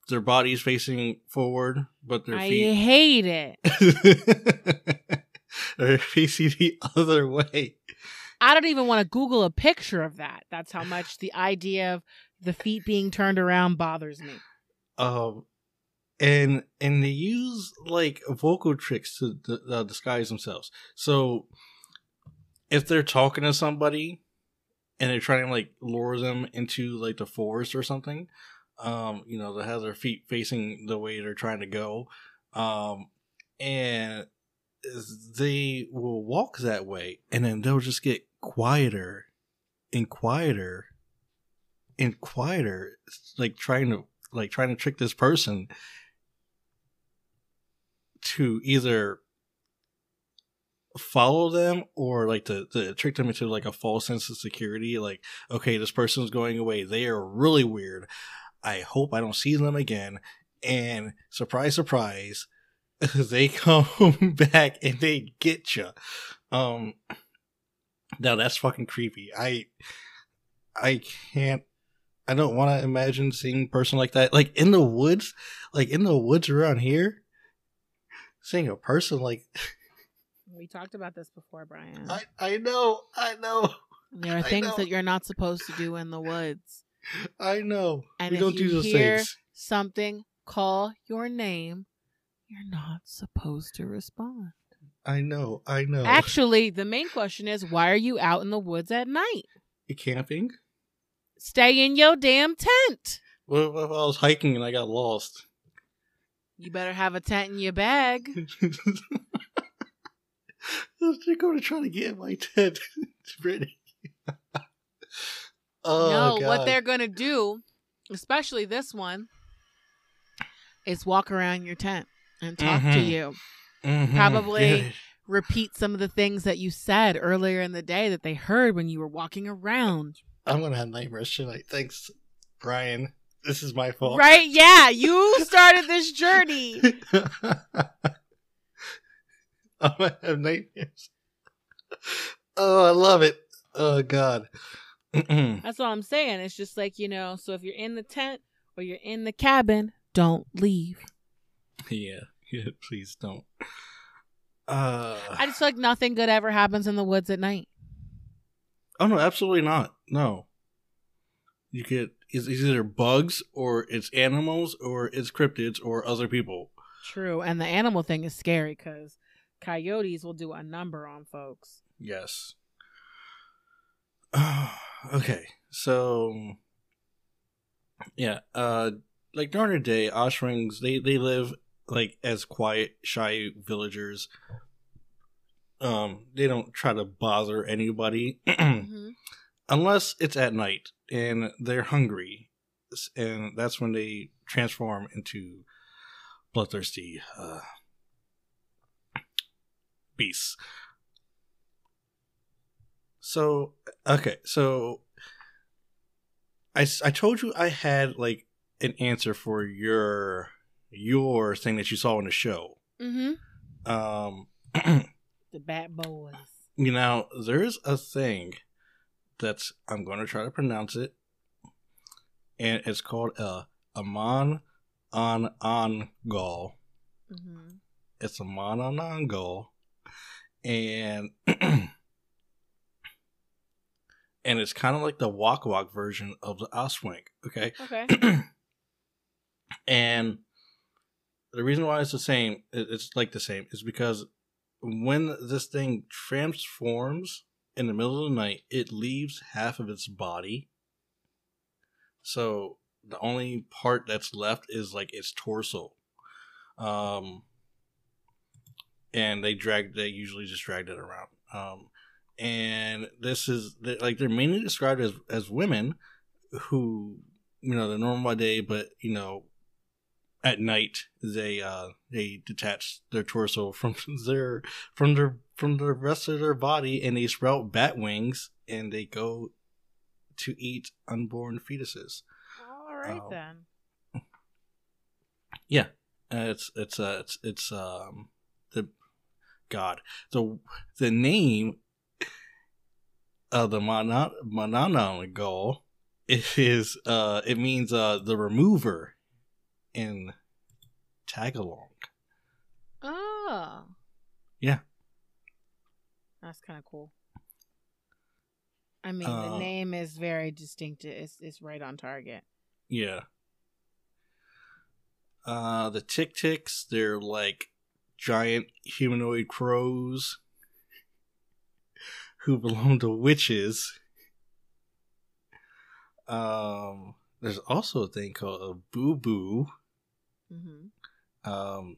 their bodies facing forward, but their I feet hate it. [LAUGHS] they're facing the other way. I don't even want to Google a picture of that. That's how much the idea of the feet being turned around bothers me. um and and they use like vocal tricks to d- uh, disguise themselves so if they're talking to somebody and they're trying to like lure them into like the forest or something um you know they have their feet facing the way they're trying to go um and they will walk that way and then they'll just get quieter and quieter and quieter like trying to like trying to trick this person to either follow them or like to, to trick them into like a false sense of security like okay this person's going away. They are really weird. I hope i don't see them again. And surprise surprise [LAUGHS] they come [LAUGHS] back and they get you um now that's fucking creepy. I i can't I don't want to imagine seeing person like that, like in the woods, like in the woods around here. Seeing a person like [LAUGHS] We talked about this before, Brian. I, I know, I know, there [LAUGHS] are I things know. that you're not supposed to do in the woods. I know. And we if don't you do those hear- things. Something call your name, you're not supposed to respond. I know, I know. Actually, the main question is why are you out in the woods at night? You camping? Stay in your damn tent. What if I was hiking and I got lost? You better have a tent in your bag. [LAUGHS] They're going to try to get my tent. It's Brittany. oh, no, God. what they're going to do, especially this one, is walk around your tent and talk to Mhm. you. Mhm. probably- Yeah. Repeat some of the things that you said earlier in the day that they heard when you were walking around. I'm going to have nightmares tonight. Thanks, Brian. This is my fault. Right? Yeah, [LAUGHS] you started this journey. [LAUGHS] [LAUGHS] I'm gonna have nightmares. Oh, I love it. Oh God. [CLEARS THROAT] That's all I'm saying. It's just like, you know, so if you're in the tent or you're in the cabin, don't leave. yeah, [LAUGHS] yeah, please don't. Uh, I just feel like nothing good ever happens in the woods at night. oh no, absolutely not. No, you get it's either bugs or it's animals or it's cryptids or other people. True. And the animal thing is scary because coyotes will do a number on folks. Yes. [SIGHS] okay, so yeah, uh, like during the day, Oshwings they they live like as quiet, shy villagers. Um, they don't try to bother anybody [CLEARS THROAT] hmm unless it's at night and they're hungry, and that's when they transform into bloodthirsty uh, beasts. So okay, so I I told you I had like an answer for your your thing that you saw in the show. hmm Um, The bad boys. you know, there's a thing that's I'm going to try to pronounce it, and it's called uh, Amon on Ongol. hmm It's Amon on Ongol, and [CLEARS THROAT] and it's kind of like the Wakwak version of the Oswink. Okay, Okay. [CLEARS THROAT] and the reason why it's the same, it's like the same, is because when this thing transforms in the middle of the night, it leaves half of its body. So the only part that's left is like its torso. Um, and they drag, they usually just dragged it around. Um, and this is like they're mainly described as as women who you know the normal by day, but you know at night they uh they detach their torso from [LAUGHS] their from their from the rest of their body and they sprout bat wings and they go to eat unborn fetuses. All right Oh. then. Yeah, uh, it's it's uh it's it's um the God the the name of the Mana Manananggal is uh it means uh the remover in Tagalog. Oh. Yeah. That's kind of cool. I mean, Uh, the name is very distinctive. It's it's right on target. Yeah. Uh the Tiktiks, they're like giant humanoid crows who belong to witches. Um there's also a thing called a boo boo. hmm Um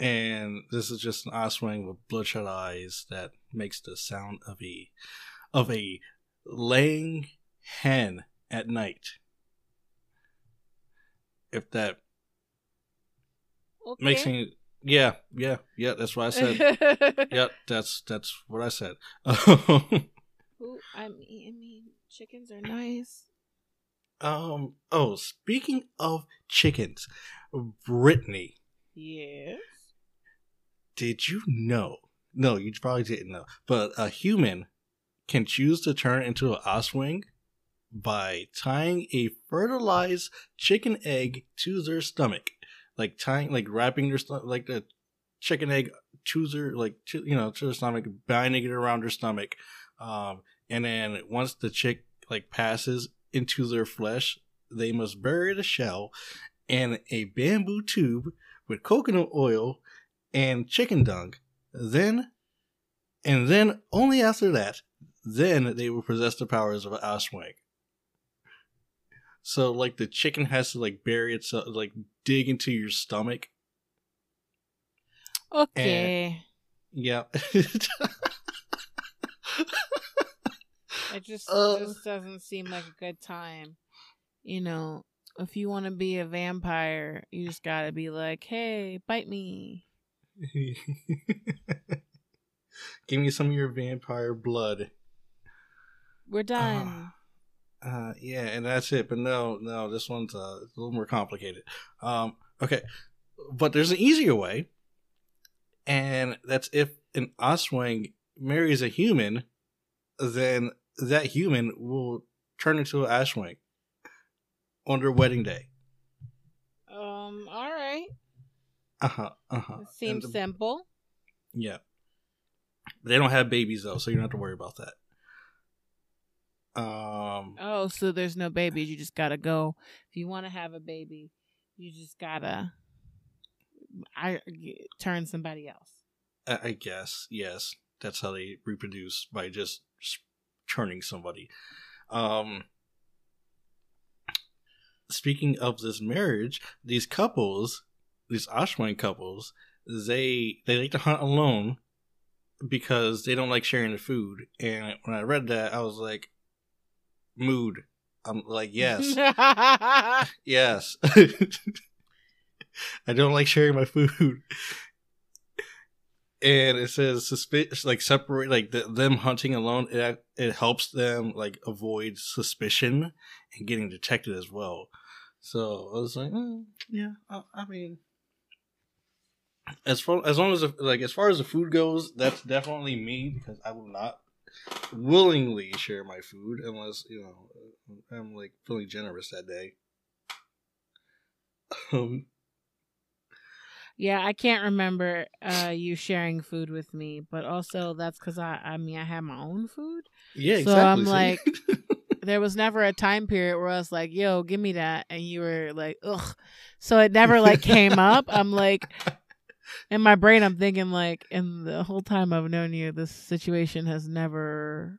and this is just an Oswing with bloodshot eyes that makes the sound of a of a laying hen at night. If that Okay. makes any yeah, yeah, yeah, that's what I said. [LAUGHS] yep, that's that's what I said. [LAUGHS] Ooh, I mean, I mean, chickens are nice. um oh, speaking of chickens, Brittany, Yes. did you know? No, you probably didn't know. But a human can choose to turn into an oswing by tying a fertilized chicken egg to their stomach, like tying, like wrapping their stomach, like the chicken egg chooser, like to, you know, to their stomach, binding it around their stomach, um, and then once the chick like passes into their flesh, they must bury the shell in a bamboo tube with coconut oil and chicken dung. Then, and then only after that, then they will possess the powers of an Oswing. So, like, the chicken has to like bury itself, like dig into your stomach. Okay. Yeah. [LAUGHS] it just uh, just doesn't seem like a good time. You know, if you want to be a vampire, you just gotta be like, "Hey, bite me." [LAUGHS] Give me some of your vampire blood. We're done. Uh, yeah, and that's it. But no, no, this one's uh, a little more complicated. Um, okay, but there's an easier way, and that's if an Oswing marries a human, then that human will turn into an Ashwing on their wedding day. Um. All right. Uh huh. Uh huh. Seems simple. Yeah. They don't have babies though, so you don't have to worry about that. Um. Oh, so there's no babies. You just gotta go. If you want to have a baby, you just gotta. I turn somebody else. I I guess yes, that's how they reproduce by just churning somebody. Um. Speaking of this marriage, these couples, these Ashwin couples, they they like to hunt alone because they don't like sharing the food. And when I read that, I was like, mood. I'm like, yes, [LAUGHS] yes. [LAUGHS] I don't like sharing my food. And it says suspicious, like separate, like the, them hunting alone. It it helps them like avoid suspicion and getting detected as well. So I was like, mm, yeah, I, I mean, as far as long as like as far as the food goes, that's definitely me because I will not willingly share my food unless you know I'm like feeling generous that day. [LAUGHS] Um, Yeah, I can't remember uh, you sharing food with me, but also that's because I, I mean, I have my own food. yeah, So exactly. I'm like- [LAUGHS] There was never a time period where I was like, "Yo, give me that," and you were like, "Ugh." So it never like came up. I'm like, in my brain, I'm thinking like, in the whole time I've known you, this situation has never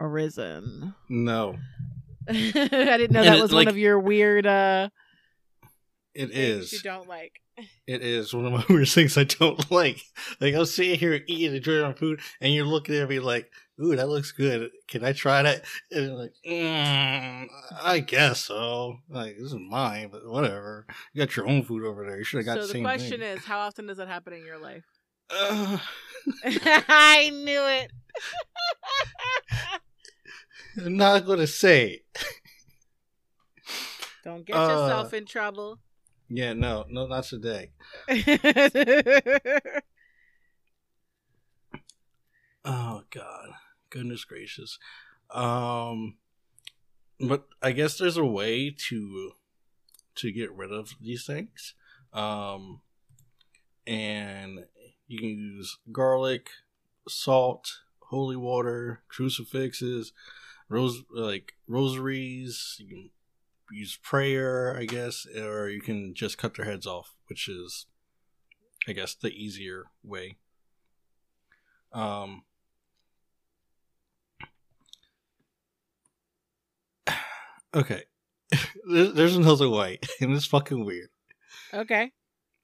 arisen. no, [LAUGHS] I didn't know And that it, was like- one of your weird uh it things you don't like. It is one of my [LAUGHS] weird things I don't [LAUGHS] like. Like I'm sitting here eating, enjoying my food, and you're looking at me like, "Ooh, that looks good. Can I try that?" And like, mm, "I guess so." Like this is mine, but whatever. You got your own food over there. You should have got So the the question thing. is, how often does that happen in your life? [SIGHS] Uh, [LAUGHS] I knew it. I'm not gonna say. Don't get Uh, yourself in trouble. Yeah, no, no, not today. [LAUGHS] Oh God, goodness gracious. Um, but I guess there's a way to to get rid of these things. Um, and you can use garlic, salt, holy water, crucifixes, rose like rosaries. You can use prayer, I guess, or you can just cut their heads off, which is, I guess, the easier way. Um, okay, [LAUGHS] there's another way, [LAUGHS] and it's fucking weird. okay.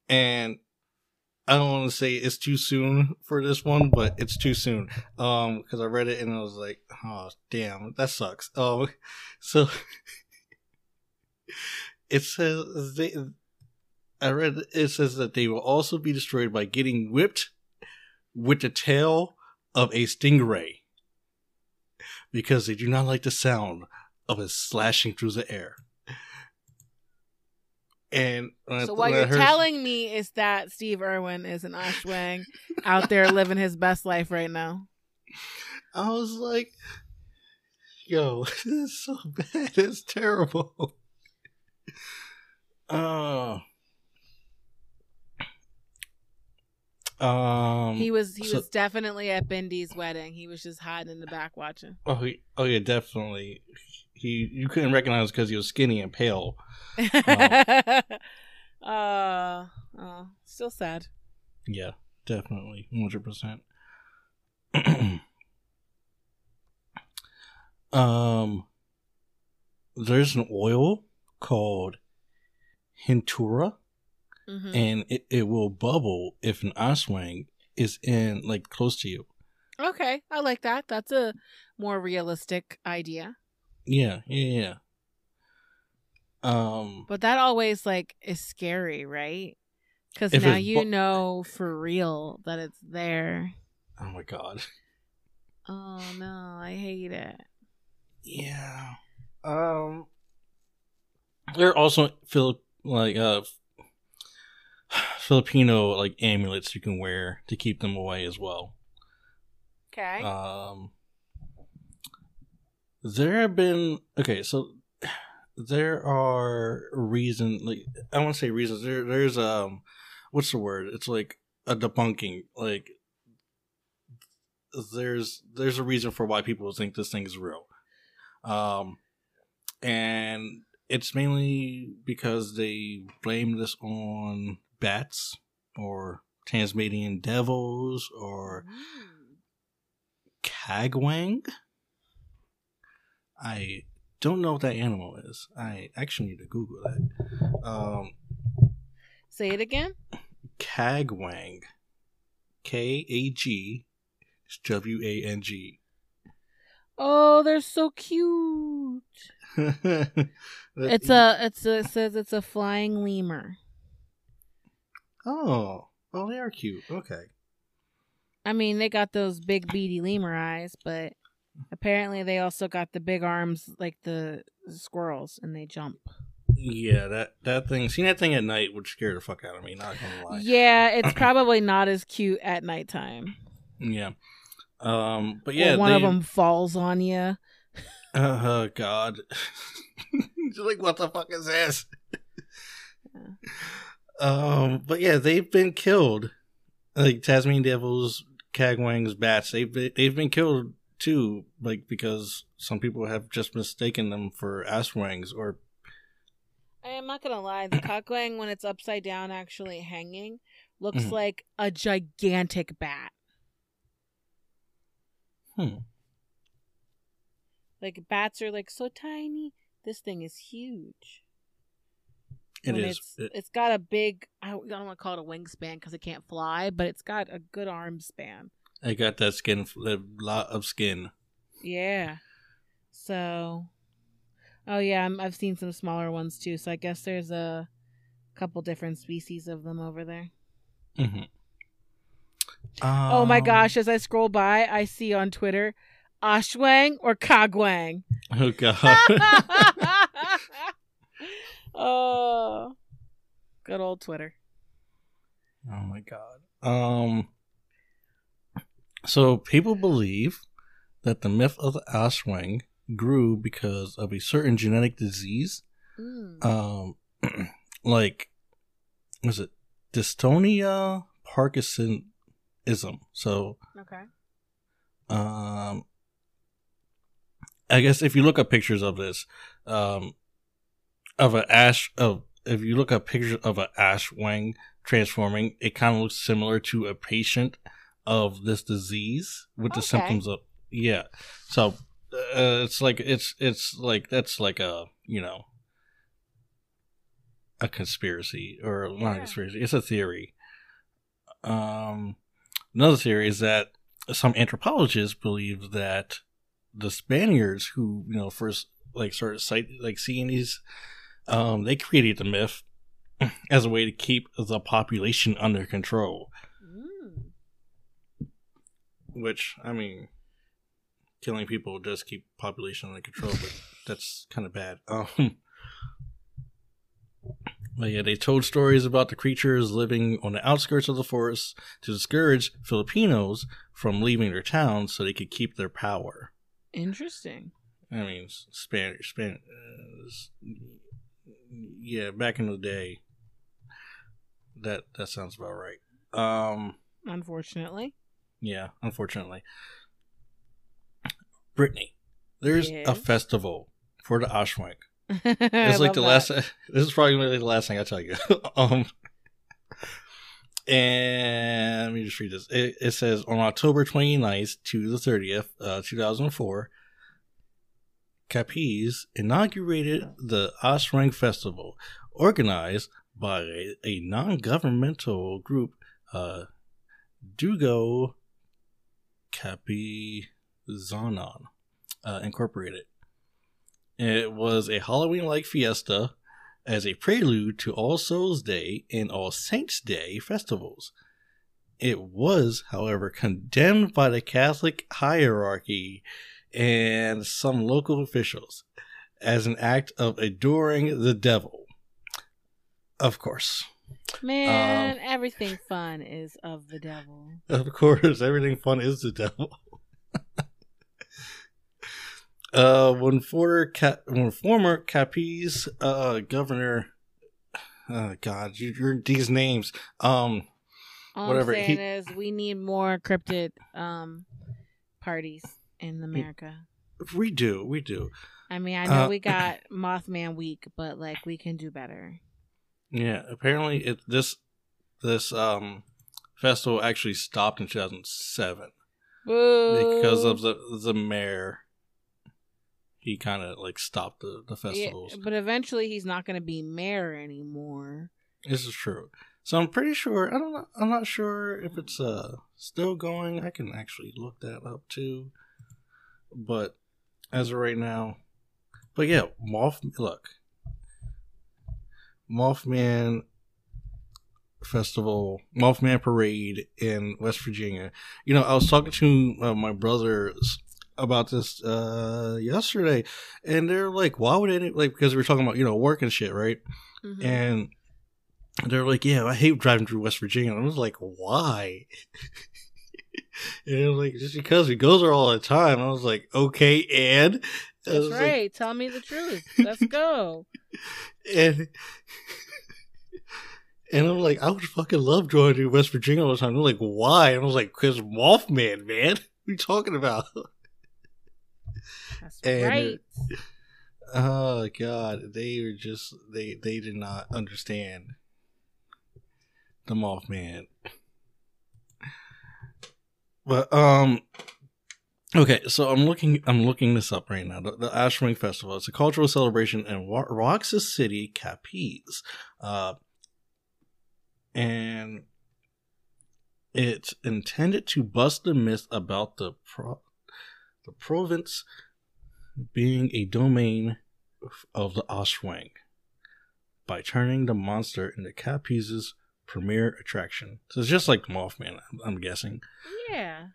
And I don't want to say it's too soon for this one, but it's too soon. Um, because I read it and I was like, oh damn, that sucks. Um, [LAUGHS] so it says they. I read it says that they will also be destroyed by getting whipped with the tail of a stingray because they do not like the sound of it slashing through the air. And So what you're heard- telling me is that Steve Irwin is an Ashwang out there living his best life right now. I was like, yo, [LAUGHS] this is so bad. It's terrible. [LAUGHS] Uh, um, he was he so- was definitely at Bindi's wedding. He was just hiding in the back watching. oh, he, oh yeah, definitely. He, you couldn't recognize because he was skinny and pale. [LAUGHS] uh, oh, still sad. Yeah, definitely, hundred percent. [CLEARS THROAT] Um, there's an oil called Hintura, Mhm. and it, it will bubble if an Aswang is in like close to you. Okay, I like that. That's a more realistic idea. Yeah, yeah, yeah. Um, But that always like is scary, right? Because now you bu- know for real that it's there. oh my god. [LAUGHS] Oh no, I hate it. Yeah. Um. There are also Philip like uh Filipino like amulets you can wear to keep them away as well. Okay. Um. There have been okay, so there are reasons like I want to say reasons. There there's um what's the word? It's like a debunking. Like there's there's a reason for why people think this thing is real. Um and it's mainly because they blame this on bats or Tasmanian devils or Kagwang. I don't know what that animal is. I actually need to Google that. Um, Say it again. Kagwang. K A G W A N G. Oh, they're so cute. [LAUGHS] It's a it's a it says it's a flying lemur. Oh. Oh, they are cute. Okay. I mean, they got those big beady lemur eyes, but apparently they also got the big arms like the squirrels and they jump. Yeah, that that thing. Seeing that thing at night would scare the fuck out of me. Not gonna lie. Yeah, it's [CLEARS THROAT] probably not as cute at nighttime. Yeah. Um. But yeah, or one they, of them falls on you. Oh God. [LAUGHS] Just like what the fuck is this? um. But yeah, they've been killed. Like Tasmanian devils, Kagwangs, bats. They've been, they've been killed too. Like because some people have just mistaken them for asswangs or I'm not gonna lie, the cockling when it's upside down, actually hanging, looks Mhm. like a gigantic bat. Hmm. Like bats are like so tiny. This thing is huge. It When is. It's, It- it's got a big. I don't want to call it a wingspan because it can't fly, but it's got a good arm span. I got that skin, a lot of skin. Yeah. So. Oh yeah, I'm, I've seen some smaller ones too. So I guess there's a couple different species of them over there. hmm oh my gosh! As I scroll by, I see on Twitter, Ashwang or Kagwang. Oh god. [LAUGHS] [LAUGHS] oh, good old Twitter. oh my god. Um. So people believe that the myth of the Ashwang grew because of a certain genetic disease. Mm. Um, [CLEARS THROAT] like, was it dystonia Parkinsonism? So, okay. um, I guess if you look up pictures of this, um, of an ash of if you look up pictures of an ash wang transforming, it kind of looks similar to a patient of this disease with the symptoms of yeah. So uh, it's like it's it's like that's like a you know a conspiracy or not a conspiracy. It's a theory. Um, another theory is that some anthropologists believe that the Spaniards who you know first like started sight like seeing these, um, they created the myth [CLEARS THROAT] as a way to keep the population under control. Which I mean, killing people does keep population under control, but that's kind of bad. [LAUGHS] Um, but yeah, they told stories about the creatures living on the outskirts of the forest to discourage Filipinos from leaving their towns so they could keep their power. Interesting. I mean, Spanish, Spanish, uh, yeah, back in the day, that that sounds about right. Um, Unfortunately. Yeah, unfortunately, Brittany, there's a festival for the Ashwank. [LAUGHS] it's like the last. [LAUGHS] This is probably gonna be the last thing I tell you. [LAUGHS] um, and let me just read this. It, it says on October 29th to the 30th, uh, 2004, Capiz inaugurated the Aswang Festival, organized by a, a non-governmental group, uh, Dugo Capizanon uh, Incorporated. It was a Halloween like fiesta as a prelude to All Souls Day and All Saints Day festivals. It was, however, condemned by the Catholic hierarchy and some local officials as an act of adoring the devil. Of course. Man, Um, everything fun is of the devil. [LAUGHS] Of course, everything fun is the devil. [LAUGHS] Uh, when former Cap, when former Capiz uh governor, oh God, you, you're these names. Um, All Whatever, I'm saying he- is we need more cryptid um parties in America. we do, we do. I mean, I know Uh, we [CLEARS THROAT] got Mothman Week, but like we can do better. Yeah, apparently it this this um festival actually stopped in 2007 because of the the mayor. He kind of like stopped the the Yeah, festivals. but eventually he's not going to be mayor anymore. This is true. So I'm pretty sure. I don't. know I'm not sure if it's uh still going. I can actually look that up too. But as of right now, but yeah, Moth. Look, Mothman Festival, Mothman Parade in West Virginia. You know, I was talking to uh, my brothers about this uh yesterday, and they're like, "Why would any like?" Because we are talking about you know work and shit, right? Mhm. And they're like, "Yeah, I hate driving through West Virginia." And I was like, "Why?" [LAUGHS] and it was like, "Just because we goes there all the time." I was like, "Okay, and." That's was like- right. Tell me the truth. Let's go. [LAUGHS] and and I'm like, I would fucking love driving through West Virginia all the time. They're like, why? And I was like, because Mothman, man. [LAUGHS] What are you talking about? That's And- right. Oh god, they were just they they did not understand the Mothman. But um okay, so I'm looking I'm looking this up right now. The, the Aswang Festival. It's a cultural celebration in Roxas City, Capiz. Uh and it's intended to bust the myth about the pro- the province being a domain of the Aswang by turning the monster into Capiz's premier attraction. So it's just like Mothman, I'm guessing. Yeah.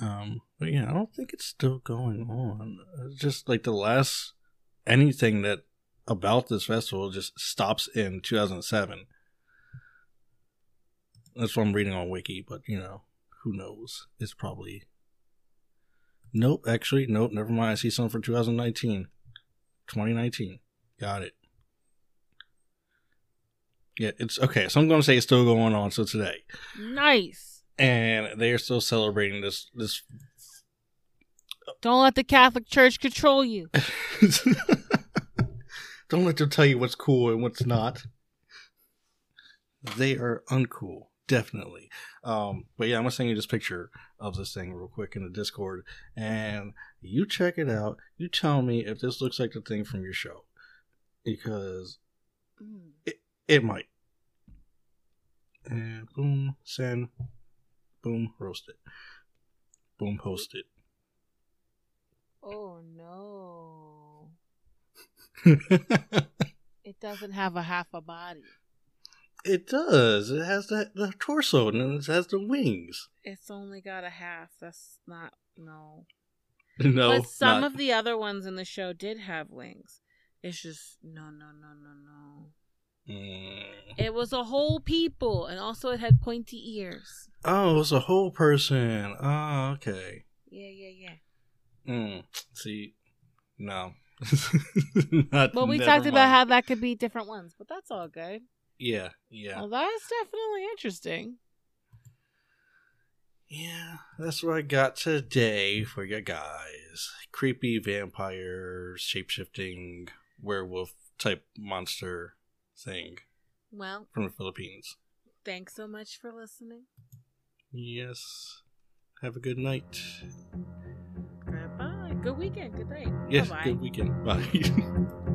Um, but yeah, I don't think it's still going on. It's just like the last anything that about this festival just stops in 2007. That's what I'm reading on Wiki, but you know, who knows? It's probably. Nope, actually, nope, never mind. I see something for 2019. 2019. Got it. Yeah, it's okay. So I'm going to say it's still going on. So today, Nice. And they are still celebrating this this Don't let the Catholic Church control you. [LAUGHS] Don't let them tell you what's cool and what's not. They are uncool, definitely. Um, but yeah, I'm gonna send you this picture of this thing real quick in the Discord, and you check it out. You tell me if this looks like the thing from your show, because Mm. it might. And boom, send. Boom, roast it. Boom, post it. Oh no. [LAUGHS] It doesn't have a half a body. It does. It has that the torso and it has the wings. It's only got a half. That's not no. [LAUGHS] No, but some not- of the other ones in the show did have wings. It's just no, no, no, no, no. Mm. It was a whole people, and also it had pointy ears. Oh, it was a whole person. Oh, okay. Yeah, yeah, yeah. Mm. See, no. [LAUGHS] Not, Well, we talked about how that could be different ones, but that's all good. Yeah, yeah, Well, that's definitely interesting. yeah. That's what I got today for you guys. Creepy vampire, shape shifting werewolf type monster thing Well, from the Philippines. thanks so much for listening. Yes. Have a good night. Goodbye. Good weekend. Good night. Yes, Bye-bye. good weekend. [LAUGHS] Bye. [LAUGHS]